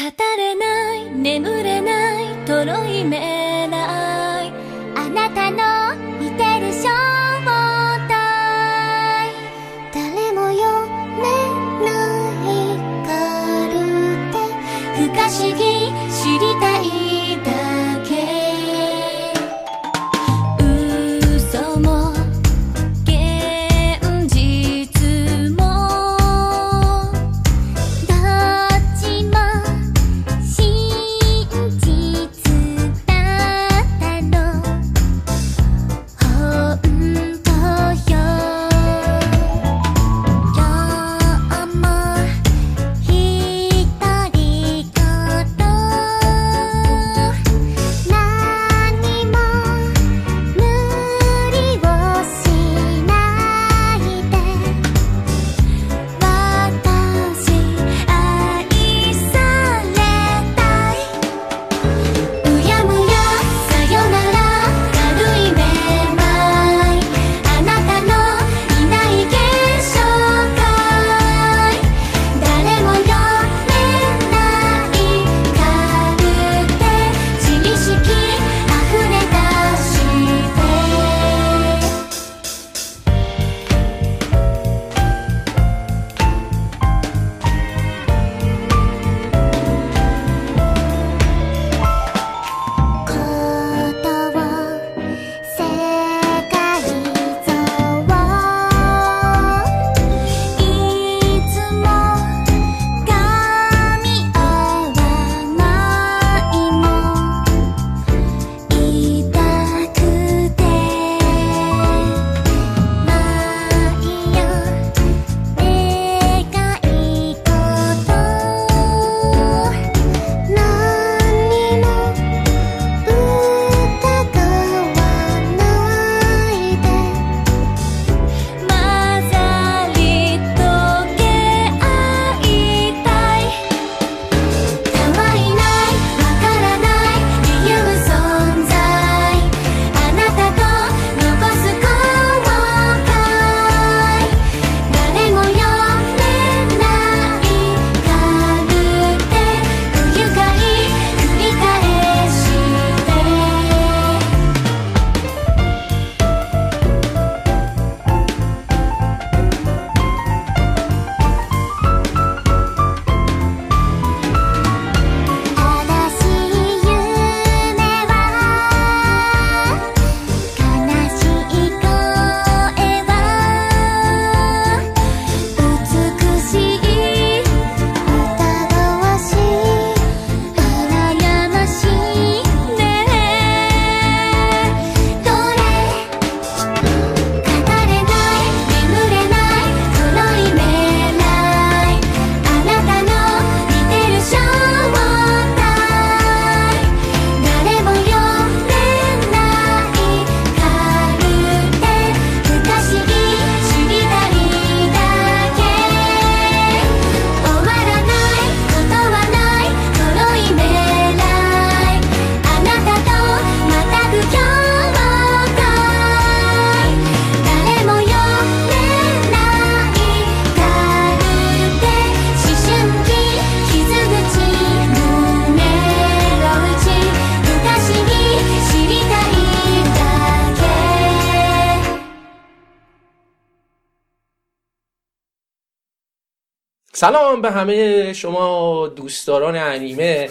語れない眠れないとろい目 سلام به همه شما دوستداران انیمه.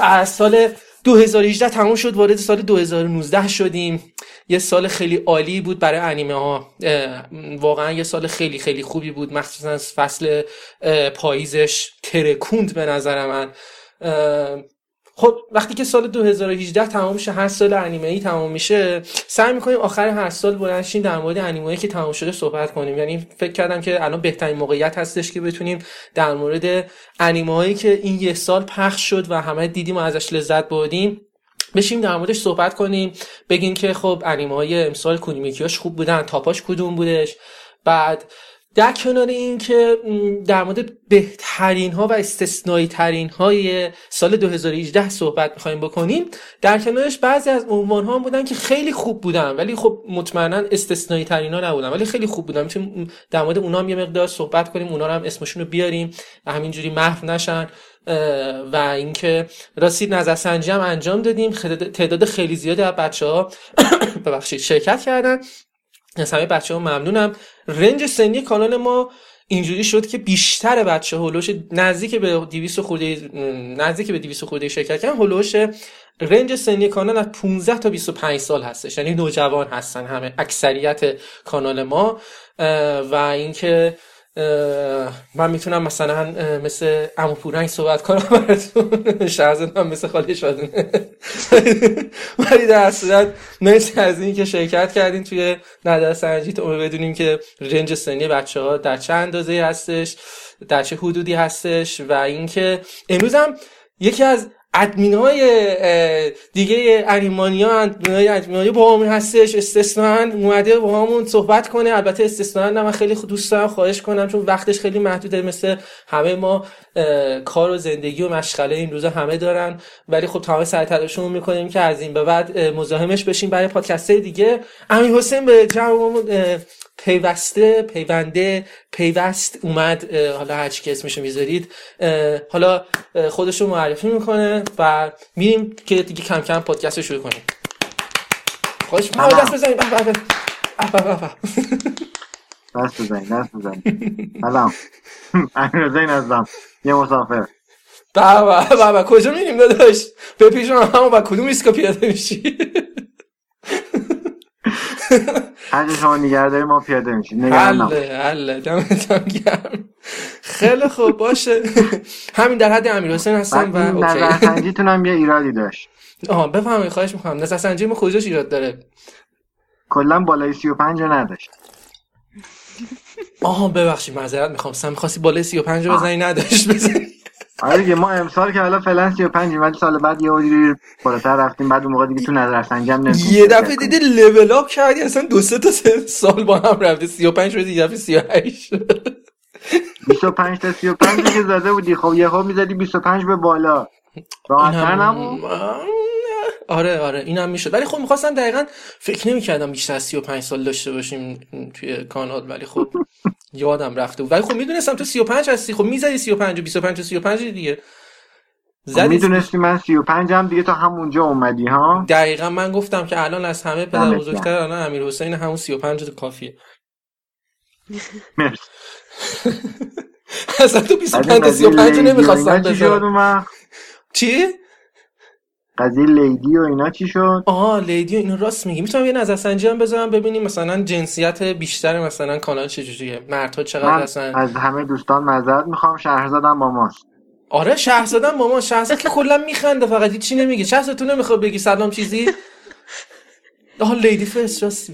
از سال 2018 تموم شد وارد سال 2019 شدیم. یه سال خیلی عالی بود برای انیمه ها. واقعا یه سال خیلی خیلی خوبی بود مخصوصا فصل پاییزش ترکوند به نظر من. خب وقتی که سال 2018 تمام میشه هر سال انیمه ای تمام میشه سعی می‌کنیم آخر هر سال بلنشیم در مورد انیمه که تمام شده صحبت کنیم. یعنی فکر کردم که الان بهترین موقعیت هستش که بتونیم در مورد انیمه هایی که این یه سال پخش شد و همه دیدیم و ازش لذت بردیم بشیم در موردش صحبت کنیم. بگیم که خب انیمه های امسال کونیمیکیاش خوب بودن تاپاش کدوم بودش؟ بعد در کنار این که در مورد بهترین ها و استثنایی ترین های سال 2018 صحبت می‌خوایم بکنیم در کنارش بعضی از عنوان ها بودن که خیلی خوب بودن ولی خب مطمئنا استثنایی ترین ها نبودن ولی خیلی خوب بودن. می‌تونیم در مورد اونا هم یه مقدار صحبت کنیم اونا رو هم اسمشون رو بیاریم و همینجوری محو نشن. و اینکه راستی نظرسنجی هم انجام دادیم تعداد خیلی زیادی از بچه ها ببخشید شرکت کردن. از همه بچه ها ممنونم. رنج سنی کانال ما اینجوری شد که بیشتر بچه هلوش نزدیک به 200 خورده نزدیک به 200 خورده شرکت کردن. هلوش رنج سنی کانال از 15 تا 25 سال هستش. یعنی نوجوان هستن همه اکثریت کانال ما. و اینکه من می‌تونم مثلا مثل عمو پورنگ صحبت کنم براتون. شهرزاد هم مثل خالی شادونه ولی در صورت مرسی از این که شرکت کردین توی نظرسنجی تا بدونیم که رنج سنی بچه ها در چه اندازه هستش در چه حدودی هستش و اینکه امروز هم یکی از ادمین های دیگه انیمانیا ادمین های با همون هستش استثنان اومده با همون صحبت کنه. البته استثنان من خیلی دوست دارم خواهش کنم چون وقتش خیلی محدوده. مثل همه ما کار و زندگی و مشغله این روزا همه دارن. ولی خب تمام سعی تلاشمون می‌کنیم که از این به بعد مزاحمش بشیم برای پادکست دیگه. امیر حسین به جمعمون پیوسته پیونده پیوست اومد حالا هر چی که اسمشو می‌ذارید. حالا اه، خودش رو معرفی می‌کنه و میریم که دیگه کم کم پادکست رو شروع کنیم. می‌کنم سلام. دست بزنیم. دست بزنید دست بزنید. سلام. امیر هستم یه مسافر. به به. کجا میریم داداش؟ به پیشون همون با کدوم ایسکا پیاده میشی؟ هر جا شما نگه داری ما پیاده میشیم. حله حله. دمتم گرم. خیلی خوب باشه. همین در حد امیر حسین هستم و نظرسنجیتون هم یه ایرادی داشت. آها بفهمید خواهش می‌کنم. نظرسنجی ما کجاش ایراد داره؟ کلا بالای 35 رو نداشت. آها ببخشید معذرت می‌خوام. سم می‌خواستی بالای 35 رو بزنی؟ نداشت. بزنی آره دیگه ما امسال که حالا فعلا 35 ولی سال بعد یه حدودی بالاتر رفتیم. بعد اون موقع دیگه تو نظرسنجی هم نمی‌تونیم یه دفعه. دیدی لول اپ کردی اصلا دو سه تا سه سال با هم رفته 35 شدی یه دفعه 38 شد. 25 تا 35 که زده بودی. خب یه خب می‌زدی 25 به بالا. این راحتتر هم- نبود؟ آره آره اینم می‌شد. ولی خب می‌خواستم دقیقا فکر نمی‌کردم بیشتر از 35 سال داشته باشیم توی کانال ولی خب یادم رفته بود. ولی خب می‌دونستم تو 35 هستی. خب می‌زدی 35 و 25 و 35 دیگه. زدی می‌دونستی من 35 هم دیگه تا همونجا اومدی ها؟ دقیقا من گفتم که الان از همه پدر بزرگتر الان امیر حسین همون 35 تا کافیه. مرسی. اصلا تو بعد 25 این تا قضیه 35 رو لیدی و نمی‌خواستم اینا چی شد بذارم اون وقت؟ چی؟ قضیه lady و اینا چی شد؟ آها lady و اینو راست میگی. می‌تونم یه نظرسنجی هم بذارم ببینیم. مثلا جنسیت بیشتر مثلا کانال چجوریه مردها چقدر هستن؟ از همه دوستان معذرت می‌خوام. شهرزادم با ماست آره شهرزادم مامان شهرزاد که کلا میخنده فقط چی نمیگه. شهرزاد تو نمی‌خواد بگی سلام چیزی؟ آها lady first راست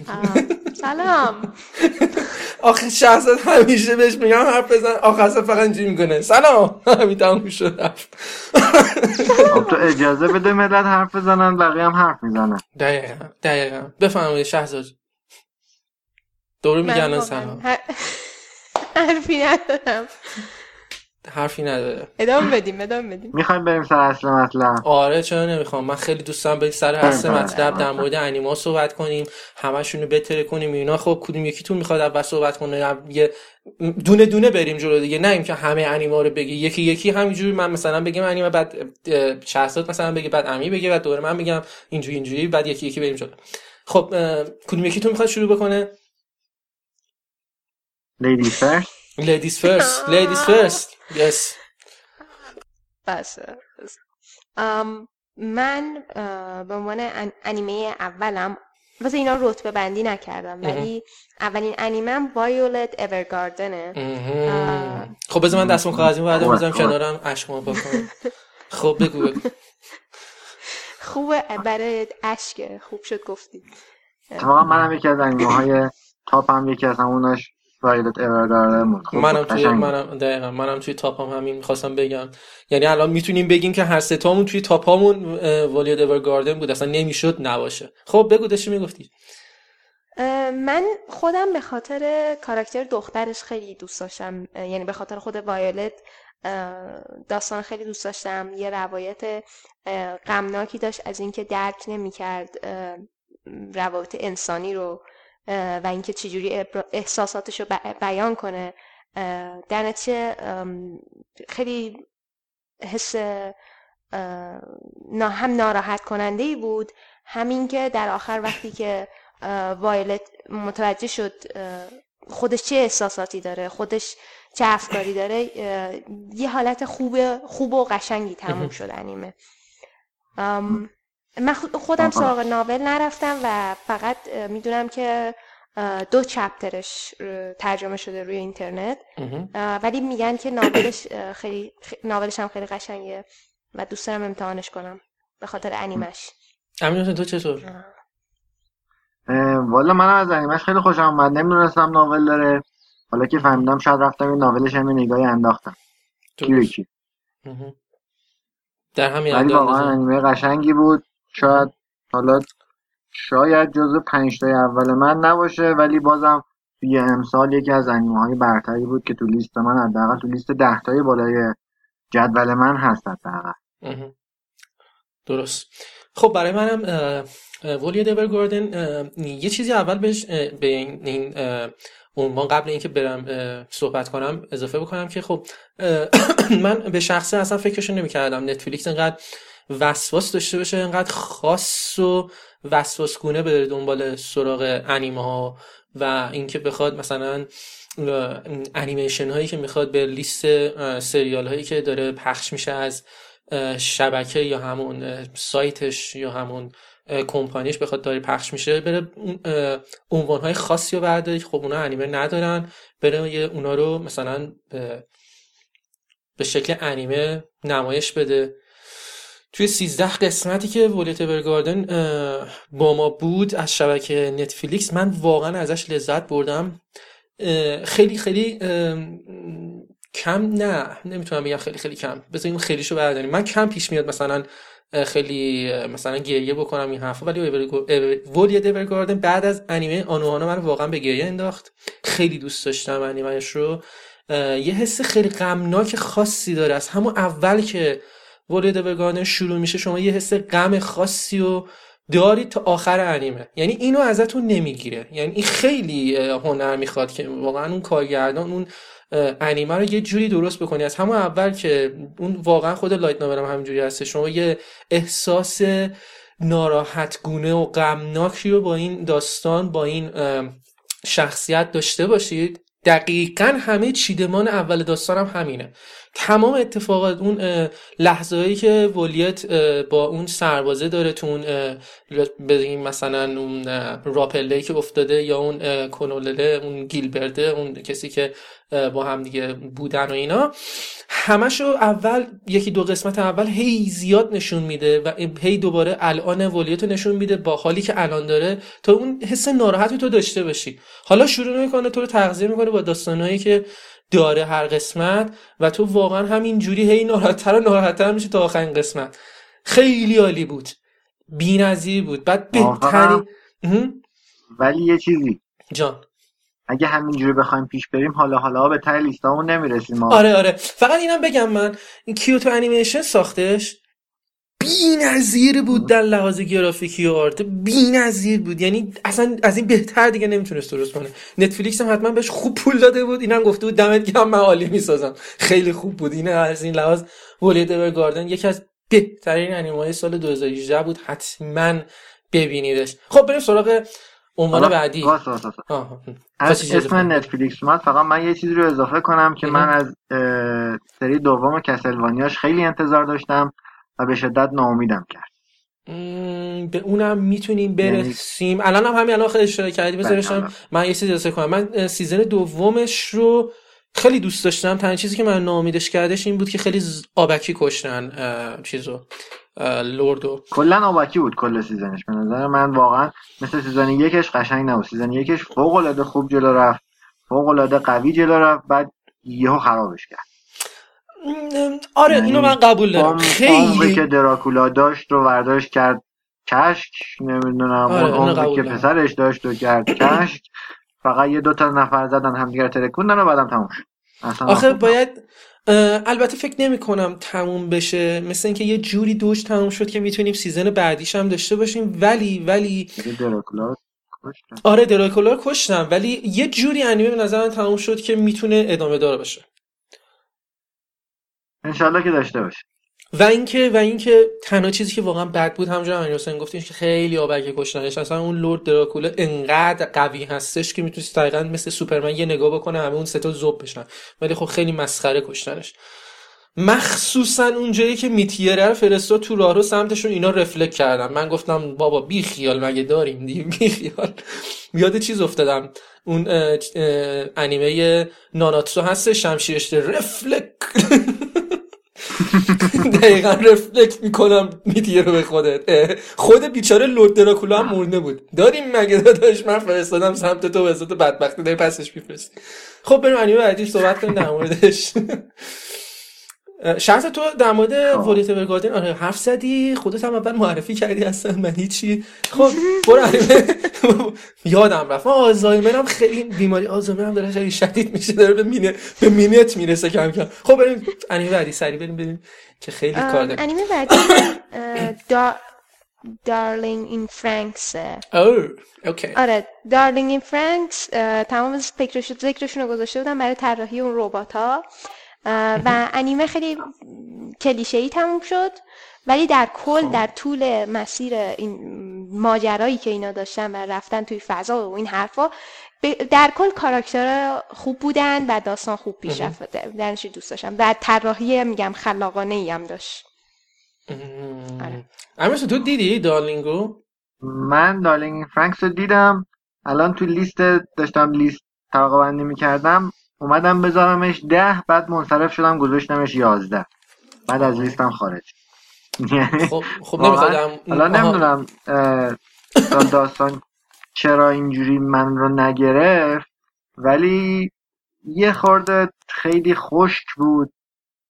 سلام. آخه شهرزاد همیشه بهش میگم حرف بزن. آخه اصلا فقط اینجوری می‌کنه. سلام. همین تموم شد. خب تو اجازه بده ملت حرف بزنن بقیه هم حرف می‌زنن. دقیقا دقیقا. بفهمید من الان واقعا سلام هر- حرفی ندارم. حرفی نداره. ادامه بدیم ادامه بدیم. می‌خوایم بریم سر اصل مطلب. آره چرا نمی‌خوام؟ من خیلی دوست دارم بریم سر اصل آره. مطلب در مورد انیما صحبت کنیم همشون رو بتره کنیم اینا. خب کدوم یکیتون می‌خواد اول صحبت کنه؟ یه دونه دونه بریم جلو دیگه. نه اینکه همه انیما رو بگی. یکی یکی همینجوری. من مثلا بگم انیما بعد شهرزاد مثلا بگه بعد امی بگه بعد دوره من بگم. اینجوری اینجوری بعد یکی یکی بریم جلو. خب کدوم یکیتون می‌خواد شروع بکنه؟ لیدی فرست ladies first ladies first. Yes. بس بس. ام، من به عنوان ان- انیمه اولم. واسه اینا رتبه بندی نکردم ولی اولین انیمم وایولت اورگاردنه مهم. خب بذار من دستم کاغذی بعد خوبه، بذارم. کنارم اشکمو بکنم خب بگو بگو. خوبه برای اشکه خوب شد گفتی. اتفاقا منم یکی از انیمه های تاپ هم یکی از هموناش وایلت اورگاردن بود. خوب منم بود، توی. منم دقیقا منم توی تاپ هم همین می‌خواستم بگم. یعنی الان می‌تونیم بگیم که هر ستامون توی تاپ همون والید اورگاردن بود. اصلا نمی‌شد نباشه. خب بگو داشتی می‌گفتی. من خودم به خاطر کاراکتر دخترش خیلی دوست داشتم. یعنی به خاطر خود وایولت اه، داستان خیلی دوست داشتم. یه روایت غمناکی داشت از اینکه درک نمی‌کرد روابط انسانی رو. و اینکه چجوری احساساتش رو بیان کنه در نتیجه خیلی حس هم ناراحت کننده ای بود همین که در آخر وقتی که وایلت متوجه شد خودش چه احساساتی داره خودش چه افکاری داره یه حالت خوب خوب و قشنگی تموم شد انیمه. من خود- خودم. سراغ ناول نرفتم و فقط می‌دونم که دو چپترش ترجمه شده روی اینترنت. ولی میگن که ناولش خیلی ناولش هم خیلی قشنگه و دوست دارم امتحانش کنم به خاطر انیمش. امین تو چطور؟ والا من از انیمش خیلی خوشم اومد. نمی‌دونستم ناول داره. حالا که فهمیدم شاید رفتم این ناولش هم نگاهی انداختم. کی به درست. کی مهم. در همین واقعا. انیمه قشنگی بود. شاید حالا شاید جز پنج تای اول من نباشه ولی بازم توی امسال یکی از انیمه های برتری بود که تو لیست من حداقل تو لیست ده تای بالای جدول من هست حداقل. درست. خب برای منم ولی دورگاردن اه، یه چیزی اول بهش به این عنوان قبل اینکه برم صحبت کنم اضافه بکنم که خب من به شخصه اصلا فکرشو نمی‌کردم. نتفلیکس انقدر وسواس داشته باشه انقدر خاص و وسواسگونه بره دنبال سراغ انیمه ها و اینکه بخواد مثلا انیمیشن هایی که می‌خواد به لیست سریال هایی که داره پخش میشه از شبکه یا همون سایتش یا همون کمپانیش بخواد داره پخش میشه بره عنوان های خاصی رو برداره که خب اونا انیمه ندارن بره اونا رو مثلا به, به شکل انیمه نمایش بده. توی 13 قسمتی که ولیت برگاردن با ما بود از شبکه نتفلیکس من واقعا ازش لذت بردم. خیلی خیلی کم نه. نمی‌تونم بگم خیلی خیلی کم. بذاریم خیلیشو برداریم. من کم پیش میاد مثلا خیلی مثلا گریه بکنم این حرفا ولی ولیت برگاردن بعد از انیمه آنوهانا من واقعا به گریه انداخت. خیلی دوست داشتم انیمهش رو. یه حس خیلی غمناک خاصی داره. از همون اول که ولیت برگاردن شروع میشه شما یه حس غم خاصی و دارید تا آخر انیمه. یعنی اینو ازتون نمی‌گیره. یعنی این خیلی هنر می‌خواد که واقعا اون کارگردان اون انیمه رو یه جوری درست بکنی. از همون اول که اون واقعا خود لایت ناول هم همینجوری هست شما یه احساس ناراحت گونه و غمناکی رو با این داستان با این شخصیت داشته باشید. دقیقا همه چیدمان اول داستان هم همینه. تمام اتفاقات اون لحظه هایی که ولیت با اون سربازه داره تو اون بگیم مثلا اون راپله که افتاده یا اون کنولله اون گیلبرده اون کسی که با هم دیگه بودن و اینا همشو اول یکی دو قسمت اول هی زیاد نشون میده و هی دوباره الان رو نشون میده با حالی که الان داره تا اون حس ناراحتی تو داشته باشی. حالا شروع می‌کنه تو رو تغذیه می‌کنه با داستانهایی که داره هر قسمت و تو واقعا همین جوری هی ناراحتتر و ناراحتتر میشه تا آخرین قسمت. خیلی عالی بود. بی‌نظیر بود. بعد اها، ولی یه چیزی. جان. اگه همینجوری بخوایم پیش بریم حالا حالا به ته لیستامون نمی‌رسیم آره آره. فقط اینم بگم من. این کیوتو انیمیشن ساختش؟ بی نظیر بود در لحاظ گرافیکی و آرت. بی نظیر بود. یعنی اصلا از این بهتر دیگه نمی‌تونست درست کنه. نتفلیکس هم حتما بهش خوب پول داده بود. اینم گفته بود دمت گرم من عالی می‌سازم. خیلی خوب بود. این از این لحاظ ولیت گاردن یکی از بهترین انیمه سال 2018 بود. حتما ببینیدش. خب بریم سراغ عنوان بعدی. آها. از اسم؟ نتفلیکس اومد. فقط من یه چیزی رو اضافه کنم که من از سری دوم کسلوانیاش خیلی انتظار داشتم. و به شدت ناامیدم کرد. به اونم می‌تونیم یعنی- برسیم. الان هم همین الان خیلی اشاره کردی. بذارشم بله. من یه چیزی اضافه کنم. من season دومش رو خیلی دوست داشتم. تنها چیزی که من ناامیدش کردش این بود که خیلی آبکی کشتن چیزو lord و. کلا آبکی بود کل season ش به نظر من. واقعا مثل season یکش قشنگ نبود. season یکش فوق العاده خوب جلو رفت فوق العاده قوی جلو رفت بعد یهو خرابش کرد. آره یعنی اینو من قبول دارم. عمقی که خیلی دراکولا داشت رو برداشت کرد کشک نمی‌دونم آره، اون عمقی که. پسرش داشت و کرد کشک. فقط یه دوتا نفر زدن همدیگر ترکوندن و بعدم تموم شد. آخه باید البته فکر نمی کنم تموم بشه. مثل اینکه یه جوری دوش تموم شد که می‌تونیم season بعدیش هم داشته باشیم. ولی ولی. یه دراکولا کشتن. آره دراکولا کشتن. ولی یه جوری انیمه به نظر من تموم شد که می‌تونه ادامه دار باشه. انشالله که داشته باشه و اینکه و اینکه تنها چیزی که واقعا بد بود همونجور امیر حسین گفتین که خیلی آبکی کشتنش. اصلا اون lord دراکولا انقدر قوی هستش که می‌تونی دقیقا مثل سوپرمن یه نگاه بکنه همه اون سه تا ذوب بشن. ولی خب خیلی مسخره کشتنش. مخصوصا اونجایی که میتیره رو فرستاد تو راهرو سمتشون اینا رفلک کردن. من گفتم بابا بی خیال مگه داریم دیگه؟ بی خیال. یاد چیز افتادم. اون اه، اه، انیمه ناناتسو هست شمشیرش رفلک. دقیقا رفلکت می‌کنم میتیه رو به خودت. خود بیچاره لورد دراکولا هم مرده بود. داریم مگه داداش؟ من فرستادم سمت تو به بدبختی داری پسش میفرستی. خب بریم انیمه بعدی صحبت کنیم در موردش. شرط تو در مورد ولیت برگاردین آره حرف زدی خودت هم اول معرفی کردی اصلا من هیچی. خب برو یادم رفت. من آلزایمرم خیلی بیماری آلزایمرم داره خیلی شدید میشه داره به مینه به مینت می‌رسه کم کم. خب بریم انیمه بعدی سری بریم بریم که خیلی کار داریم انیمه بعدی دارلینگ این فرانکس اوکی آره دارلینگ این فرانکس تمام فکرش ذکرشون رو گذاشته بودن برای طراحی اون ربات ها و انیمه خیلی کلیشه ای تموم شد. ولی در کل در طول مسیر این ماجرایی که اینا داشتن و رفتن توی فضا و این حرفا در کل کاراکترها خوب بودن و داستان خوب پیش رفت. درنش دوست داشتم. و طراحی میگم خلاقانه ای هم داشت. آره. تو دیدی دارلینگو؟ من دارلینگ فرانکس رو دیدم. الان تو لیست داشتم لیست طبقه بندی می‌کردم. اومدم بذارمش ده بعد منصرف شدم گذاشتمش یازده. بعد از لیستم خارج. یعنی خب خب واقعاً نمیخوادم حالا نمی‌دونم داستان چرا اینجوری من رو نگرفت ولی یه خورده خیلی خشک بود.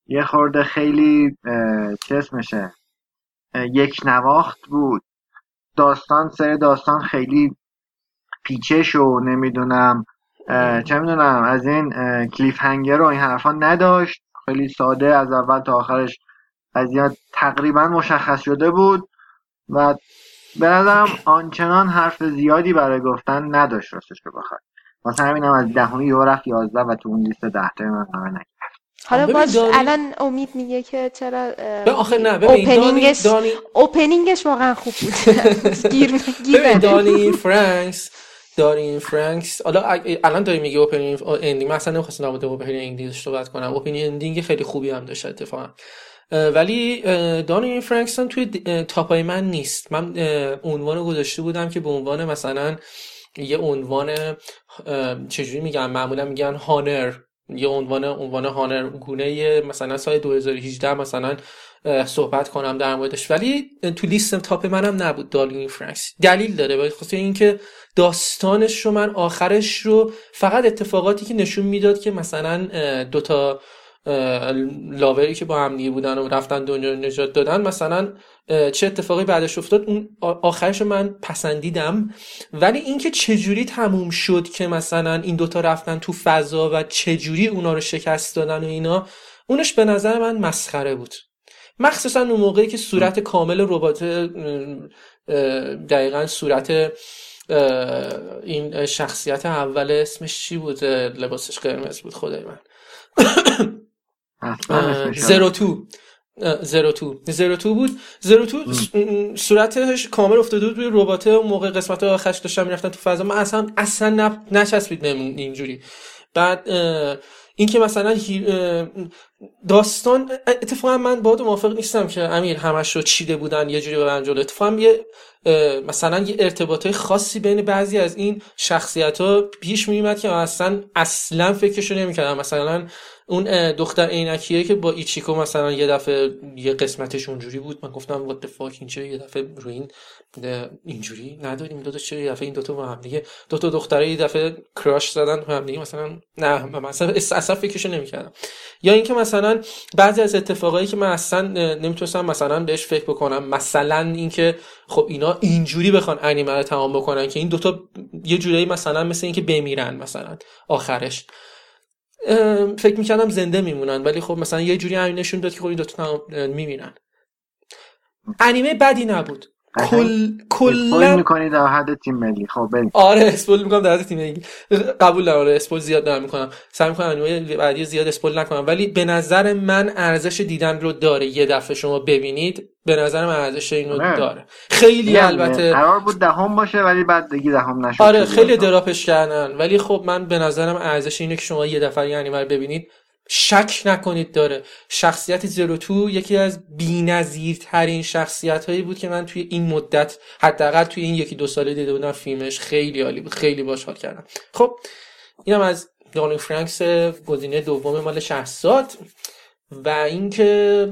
یه خورده خیلی چه اسمشه؟ یک نواخت بود. داستان سر داستان خیلی پیچش و نمی‌دونم چه می‌دونم از این کلیف هنگر و این حرفا نداشت. خیلی ساده از اول تا آخرش قضیه تقریبا مشخص شده بود و به نظرم آنچنان حرف زیادی برای گفتن نداشت راستش که بخواد واسه همینم از دهمی یهو رفت یازده و تو اون لیست ده من قرار نگرفت. حالا باز الان امید میگه که چرا آخه نه ببین opening ش دارلینگ opening ش واقعا خوب بود. گیر. دانی فرانکس دارین فرانکس؟ حالا الان داری میگه opening ending من اصلا نمی‌خواستم در مورد opening ending صحبت کنم. opening ending خیلی خوبی هم داشت اتفاقا. ولی دارلینگ فرانکس هم توی top ای من نیست. من عنوان گذاشته بودم که به عنوان مثلا یه عنوان چجوری میگن معمولا میگن هانر. یه عنوان عنوان هانر گونه مثلا سال 2018 مثلا صحبت کنم در موردش. ولی تو لیست تاپ منم نبود دارلینگ فرانکس. دلیل داره. به خاطر اینکه داستانش رو من آخرش رو فقط اتفاقاتی که نشون می‌داد که مثلا دوتا لاوری که با هم دیگه بودن و رفتن دنیا رو نجات دادن مثلا چه اتفاقی بعدش افتاد اون آخرش رو من پسندیدم. ولی اینکه چجوری تموم شد که مثلا این دوتا رفتن تو فضا و چجوری اونا رو شکست دادن و اینا اونش به نظر من مسخره بود. مخصوصا اون موقعی که صورت کامل ربات دقیقا صورت این شخصیت اول اسمش چی بود؟ لباسش قرمز بود خدای من. زرو تو. زرو تو. زرو تو بود. زرو تو صورتش کامل افتاده بود روی رباته اون موقع قسمت آخرش داشتن می‌رفتن تو فضا. من اصلا اصلا نچسبید اینجوری. بعد این که مثلا داستان اتفاقا من با موافق نیستم که امیر همش رو چیده بودن یه جوری ببرن جلو. اتفاقا یه مثلا یه ارتباطای خاصی بین بعضی از این شخصیت ها پیش میومد که اصلا اصلا فکرشو نمی‌کردم. مثلا اون دختر عینکیه که با ایچیکو مثلا یه دفعه یه قسمتش اونجوری بود. من گفتم وات فاک اینجا یه دفعه رو این اینجوری نداریم دو تا چرا یه دفعه این دوتا با هم دیگه دو تا دختره یه دفعه کراش زدن با هم دیگه مثلا نه من مثلا اصلا فکرشو نمی‌کردم. یا اینکه مثلا بعضی از اتفاقایی که من اصلا نمی‌تونستم مثلا بهش فکر بکنم مثلا اینکه خب اینا اینجوری بخوان انیمه رو تمام بکنن که این دوتا یه جورایی مثلا مثل اینکه بمیرن مثلا آخرش. فکر می‌کردم زنده میمونن ولی خب مثلا یه جوری همین نشون داد که خب این دوتا تمام میمیرن انیمه بدی نبود. کل کلا می‌کنی در حد تیم ملی. خب بریم. آره اسپول می‌کنم در حد تیم انگلیس قبول دارم آره اسپول زیاد دارم می‌کنم. سعی می‌کنم انیمه بعدی زیاد اسپول نکنم. ولی به نظر من ارزش دیدن رو داره. یه دفعه شما ببینید به نظر من ارزش اینو آره. داره. خیلی میگم، البته قرار بود دهم باشه ولی بعد دیگه دهم نشد آره. خیلی دراپش کردن. ولی خب من به نظرم ارزش اینه که شما یه دفعه رو ببینید شک نکنید داره. شخصیت زیرو تو یکی از بی‌نظیرترین شخصیت هایی بود که من توی این مدت حداقل توی این یکی دو ساله دیده بودم فیلمش خیلی عالی بود. خیلی باش حال کردم. خب اینم از دارلینگ فرانکس گزینه دوم مال شهرزاد و اینکه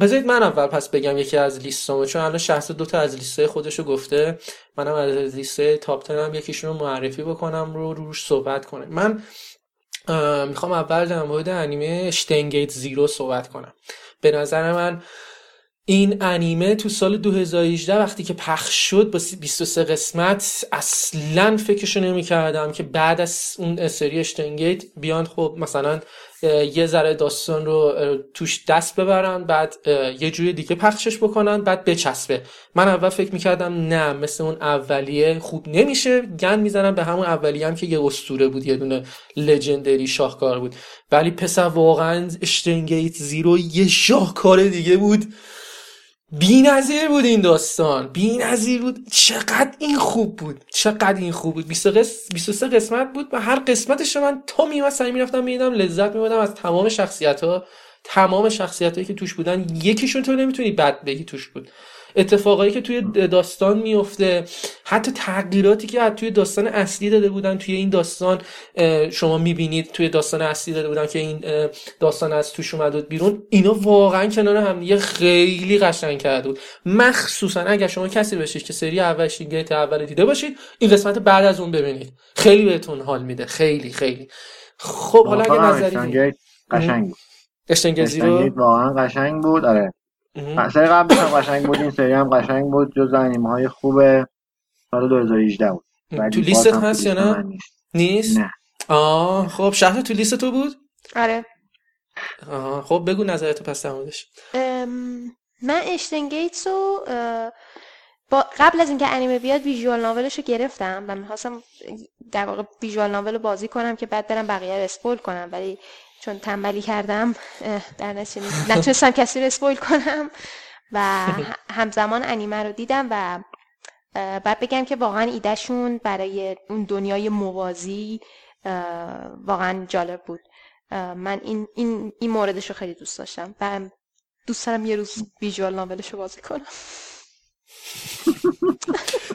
بذارید من اول پس بگم یکی از لیستامو چون الان شهرزاد دو تا از لیستای خودشو گفته. منم از لیست تاپ 10 هم یکیشون رو معرفی بکنم رو روش صحبت کنه من می‌خوام اول در مورد انیمه اشتنگیت زیرو صحبت کنم. به نظر من این انیمه تو سال 2018 وقتی که پخش شد با 23 قسمت اصلا فکرشو نمی کردم که بعد از اون سری اشتنگیت بیان خب مثلا یه ذره داستان رو توش دست ببرن بعد یه جوری دیگه پخشش بکنن بعد بچسبه. من اول فکر می‌کردم نه مثل اون اولیه خوب نمیشه. گن می‌زنم به همون اولیه هم که یه اسطوره بود یه دونه لژندری شاهکار بود. ولی پسر واقعا اشتنگیت زیرو یه شاهکار دیگه بود. بی نظیر بود این داستان. بی نظیر بود. چقدر این خوب بود. چقدر این خوب بود. 20 قس... 23 قسمت بود و هر قسمتش من تا میمستم می‌رفتم می‌دیدم لذت میبودم از تمام شخصیت ها تمام شخصیت هایی که توش بودن یکیشون تو نمی‌تونی بد بگی توش بود. اتفاقایی که توی داستان میفته حتی تغییراتی که توی داستان اصلی داده بودن توی این داستان شما می‌بینید توی داستان اصلی داده بودن که این داستان از توش اومد بیرون اینا واقعا کنار هم دیگه خیلی قشنگ کرده بود. مخصوصا اگر شما کسی باشید که سری اول شینگیت اول دیده باشید این قسمت بعد از اون ببینید. خیلی بهتون حال میده. خیلی خیلی. خب حالا اگه نظری قشنگ بود. واقعا قشنگ بود. آره. سری قبلش هم قشنگ بود این سری هم قشنگ بود جز انیمه های خوب سال 2018 بود. تو لیستت هم هست یا لیست نه؟ نیست. نه. آه خب شهر تو لیست تو بود؟ آره. آه خب بگو نظرتو پس در موردش. من اشتنگیتس رو اه، با قبل از اینکه انیمه بیاد ویژوال ناولش رو گرفتم و می‌خواستم در واقع ویژوال ناول رو بازی کنم که بعد برم بقیه رو اسپویل کنم ولی چون تنبلی کردم در نتونستم کسی رو اسپویل کنم و همزمان انیمه رو دیدم و بعد بگم که واقعا ایدهشون برای اون دنیای موازی واقعا جالب بود. من این این این موردش رو خیلی دوست داشتم و دوست دارم یه روز ویژوال ناولش رو بازی کنم.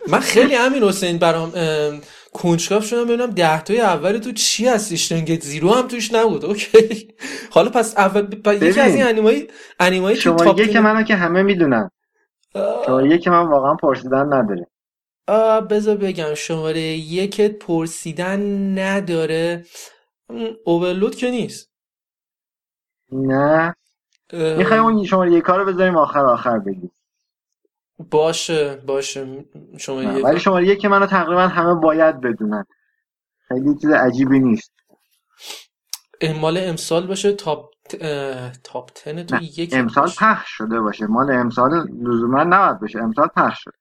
من خیلی همین حسین برام ام، کنجکاو شدم ببینم ده تای اول تو چی هست اشتنگت زیرو هم توش نبود. اوکی. حالا پس اول یکی. از این انیمای انیمای تو شماره تاپ یک تن- منو که همه می‌دونن. آه، شماره یک من واقعا پرسیدن نداره. بذار بگم شماره یکت پرسیدن نداره. اوورلود که نیست. نه. می‌خوایم اون شماره یک رو بذاریم آخر آخر بگیم. باشه باشه. یک ولی شماره یک منو تقریبا همه باید بدونن. خیلی چیز عجیبی نیست. مال امسال باشه تاپ تاپ 10 تو یک امسال. پخش شده باشه. مال امسال لزوما نباید باشه. امسال پخش شد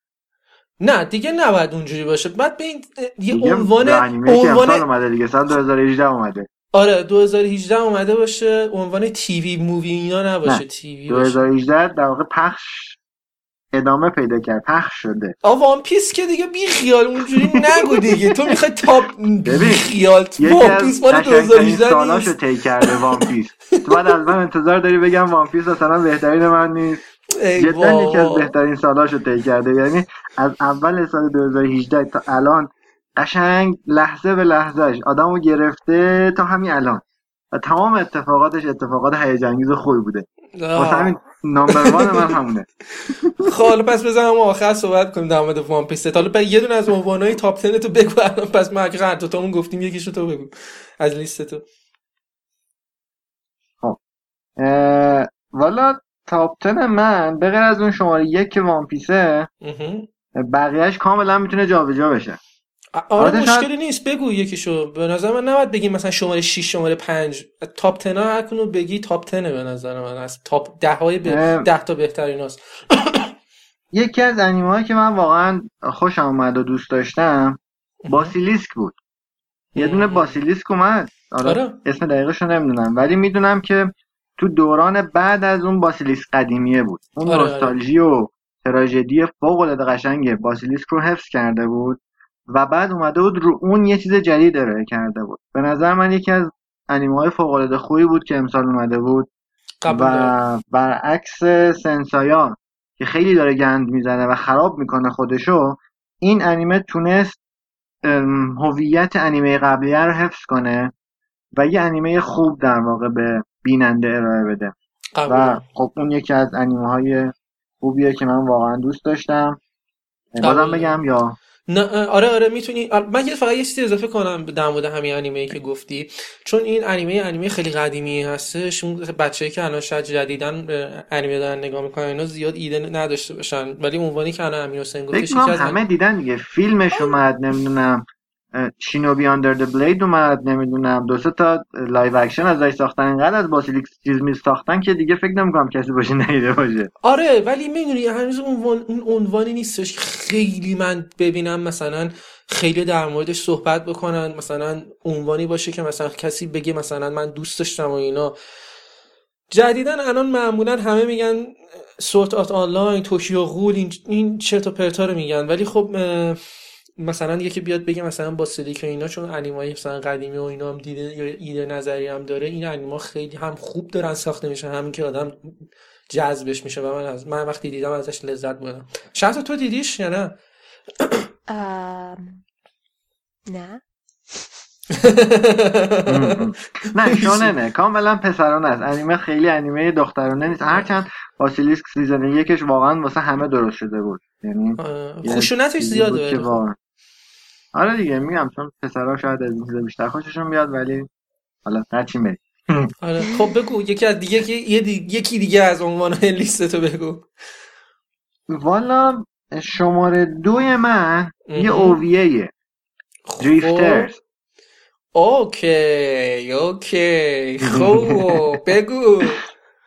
نه دیگه نباید اونجوری باشه. بعد به این یه عنوان که عنوان اومده دیگه. سال 2018 اومده. آره 2018 اومده باشه. عنوان تیوی مووی اینا نباشه. تیوی باشه. 2018 در واقع پخش ادامه پیدا کرد. پخش شده. آ وان پیس که دیگه بی خیال اونجوری نگو دیگه. تو می‌خوای top بی خیال وان پیس مال قشنگترین 2018 سالاشو طی کرده وان پیس. تو بعد از من انتظار داری بگم وان پیس مثلا بهترین من نیست. جدا یکی از. بهترین سالاشو طی کرده. یعنی از اول سال 2018 تا الان قشنگ لحظه به لحظهش آدمو گرفته تا همین الان. و تمام اتفاقاتش اتفاقات هیجان انگیز خوبی بوده. واسه همین number one من همونه. خب حالا پس بزنم آخر صحبت کنیم در مورد وان پیس حالا یه دونه از عنوانهای top 10 تو بگو الان. پس ما اگه هر دو تامون گفتیم یکیشو تو بگو. از لیست تو. اه، والا top ten من به غیر از اون شماره یک که وان پیسه. بقیهش کاملا می‌تونه جابجا بشه. آره شاید- مشکلی نیست. بگو یکیشو. به نظر من نباید بگی مثلا شماره 6 شماره 5 تاپ 10 ها هر کدوم بگی تاپ 10 به نظر من. از تاپ 10 های به اه. 10 تا بهترین هست یکی از انیمه هایی که من واقعا خوشم اومد و دوست داشتم باسیلیسک بود. یه دونه. باسیلیسک اومد. آره آره. اسم دقیقش رو نمی‌دونم. ولی می‌دونم که تو دوران بعد از اون باسیلیسک قدیمیه بود. اون آره، آره. نوستالژی و تراژدی فوق العاده قشنگ باسیلیسک رو حفظ کرده بود. و بعد اومده بود رو اون یه چیز جدید ارائه کرده بود. به نظر من یکی از انیمه های فوق العاده خوبی بود که امسال اومده بود و برعکس سنسایا که خیلی داره گند می‌زنه و خراب می‌کنه خودشو این انیمه تونست هویت انیمه قبلیه رو حفظ کنه و یه انیمه خوب در واقع به بیننده ارائه بده. قبول و. خب اون یکی از انیمه های خوبیه که من واقعا دوست داشتم. بازم بگم یا نه آره آره می‌تونی من یه فقط یه چیزی اضافه کنم در مورد همین انیمه ای که گفتی. چون این انیمه انیمه خیلی قدیمی هستش. اون بچه‌ای که الان شاید جدیدن انیمه دارن نگاه می‌کنن اینا زیاد ایده نداشته باشن. ولی عنوانی که الان امیر حسین از همه دیدن دیگه فیلمش اومد نمی‌دونم. Shinobi under the blade اومد نمی‌دونم دو سه تا live action ازش ساختن انقدر از Basilisk چیز می ساختن که دیگه فکر نمی‌کنم کسی باشه ندیده باشه. آره ولی می‌دونی هنوز اون عنوانی نیستش خیلی من ببینم مثلا خیلی در موردش صحبت بکنن مثلا عنوانی باشه که مثلا کسی بگه مثلا من دوست داشتم و اینا. جدیدن الان معمولا همه میگن Sword Art Online Tokyo Ghoul این این چرت و پرتا رو میگن. ولی خب مثلا یکی بیاد بگه مثلا Basilisk و اینا چون انیمای مثلا قدیمی و اینا هم دیده یا ایده نظری هم داره این انیما خیلی هم خوب دارن ساخته میشن همین که آدم جذبش میشه. و من از من وقتی دیدم ازش لذت بردم. شخص تو دیدیش یا نه؟ نه. نه شوننه. کاملا پسرانه است. انیمه خیلی انیمه دخترانه نیست. هرچند باسیلیسک سیزن یکش واقعا واسه همه درست شده بود. یعنی خشونتش چیزی زیاده بود که ولی خب. واقعا- آره دیگه میگم چون پسرا شاید از این چیزا بیشتر خوششون بیاد ولی حالا هرچی می آره خب بگو یکی از دیگه یه یکی دیگه از عنوان لیست تو بگو. والا شماره دوی من یه. OVA ه. خب. Drifters okay okay. خب بگو.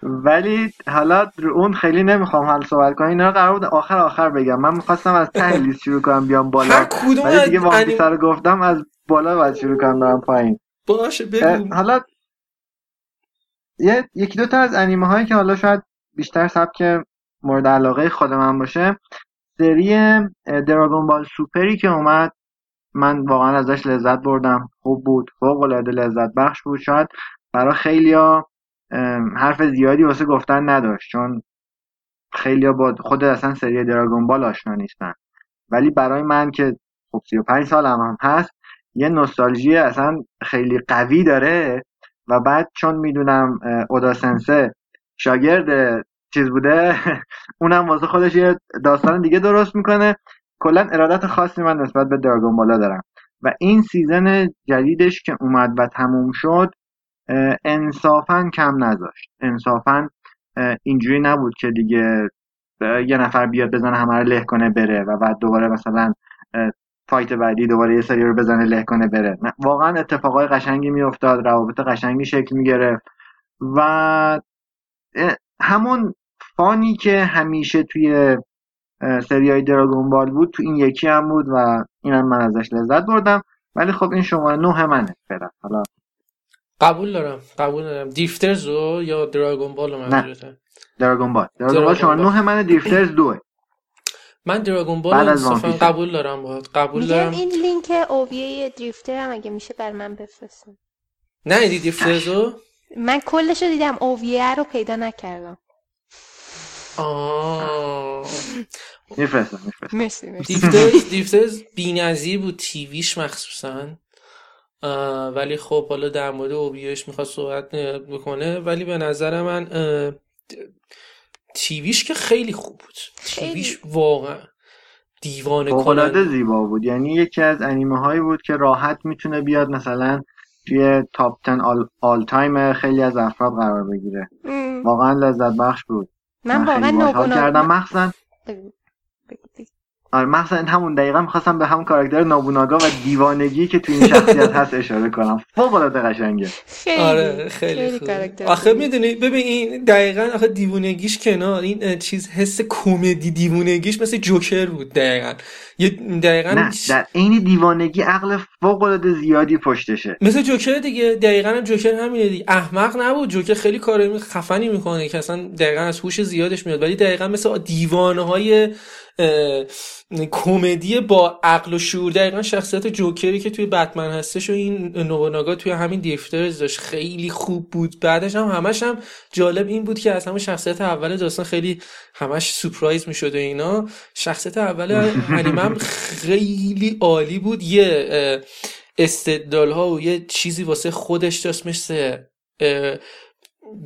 ولی حالا رو اون خیلی نمی‌خوام حال صحبت کنم. اینا قرار بود آخر آخر بگم. من می‌خواستم از ته لیست شروع کنم بیام هر بالا کدوم ولی دیگه One Piece رو گفتم از بالا باید شروع کنم برم پایین. باشه بگو. حالا یه یکی دو تا از انیمه هایی که حالا شاید بیشتر سبک مورد علاقه خود من باشه. سری دراگون بال سوپری که اومد. من واقعا ازش لذت بردم. خوب بود. فوق العاده لذت بخش بود. شاید برای خیلیا حرف زیادی واسه گفتن نداشت چون خیلیا با خود اصلا سری دراگون بال آشنا نیستن. ولی برای من که خب 35 سالم هم هست یه نوستالژی اصلا خیلی قوی داره و بعد چون می‌دونم اودا سنسه شاگرد چیز بوده اونم واسه خودش یه داستان دیگه درست می‌کنه. کلا ارادت خاصی من نسبت به دراگون بالا دارم. و این سیزن جدیدش که اومد و تموم شد انصافا کم نذاشت. انصافا اینجوری نبود که دیگه یه نفر بیاد بزنه همه رو له کنه بره و بعد دوباره مثلا فایت بعدی دوباره یه سری رو بزنه له کنه بره. واقعا اتفاقای قشنگی میافتاد روابط قشنگی شکل می‌گرفت و همون فانی که همیشه توی سری های دراگون بال بود تو این یکی هم بود و اینم من ازش لذت بردم. ولی خب این شماره نه منه فعلا. حالا قبول دارم قبول دارم. دیفترز رو یا دراگون بال رو منظورته دراگون بال دراگون بال بال. نه منه دیفترز دوه من دراگون بال. قبول دارم باهات. قبول میگم دارم. این لینک اوویه دریفتر هم اگه میشه بر من بفرستن نه دیدی دیفترز رو؟ من کلش رو دیدم اوویه رو پیدا نکردم. آه. میفرستم میفرستم. دیفترز دیفترز بی‌نظیر بود تیویش مخصوصا. ولی خب حالا در مورد اوبیش می‌خواد صحبت بکنه ولی به نظر من TV ش که خیلی خوب بود. TV ش واقعا دیوانه کننده زیبا بود. یعنی یکی از انیمه هایی بود که راحت می‌تونه بیاد مثلا توی top 10 all, all time خیلی از افراد قرار بگیره. واقعا لذت بخش بود. من واقعا نابونا کردم. مخصوصا. آره مخصوصا همون دقیقا می‌خواستم به همون کاراکتر نابوناگا و دیوانگی که تو این شخصیت هست اشاره کنم. فوق العاده قشنگه. خیلی آره خیلی خوب کاراکتر آخه. می‌دونی ببین این دقیقا آخه دیوونگیش کنار این چیز حس کمدی دیوونگیش مثل جوکر بود دقیقا. یه دقیقا نه در عین دیوانگی عقل فوق العاده زیادی پشتشه. مثل جوکر دیگه دقیقا هم جوکر همینه دیگه. احمق نبود جوکر خیلی کار خفنی می‌کنه که اصلا دقیقا از هوش زیادش میاد. ولی دقیقا مثل دیوانه های کمدی با عقل و شعور دقیقا شخصیت جوکری که توی بتمن هستش و این نوبوناگا توی همین دیفترز داشت. خیلی خوب بود. بعدش هم همش هم جالب این بود که از همون شخصیت اول داستان خیلی همش سپرایز می‌شد و اینا. شخصیت اول انیمه هم خیلی عالی بود. یه استدلال ها و یه چیزی واسه خودش داشت مثل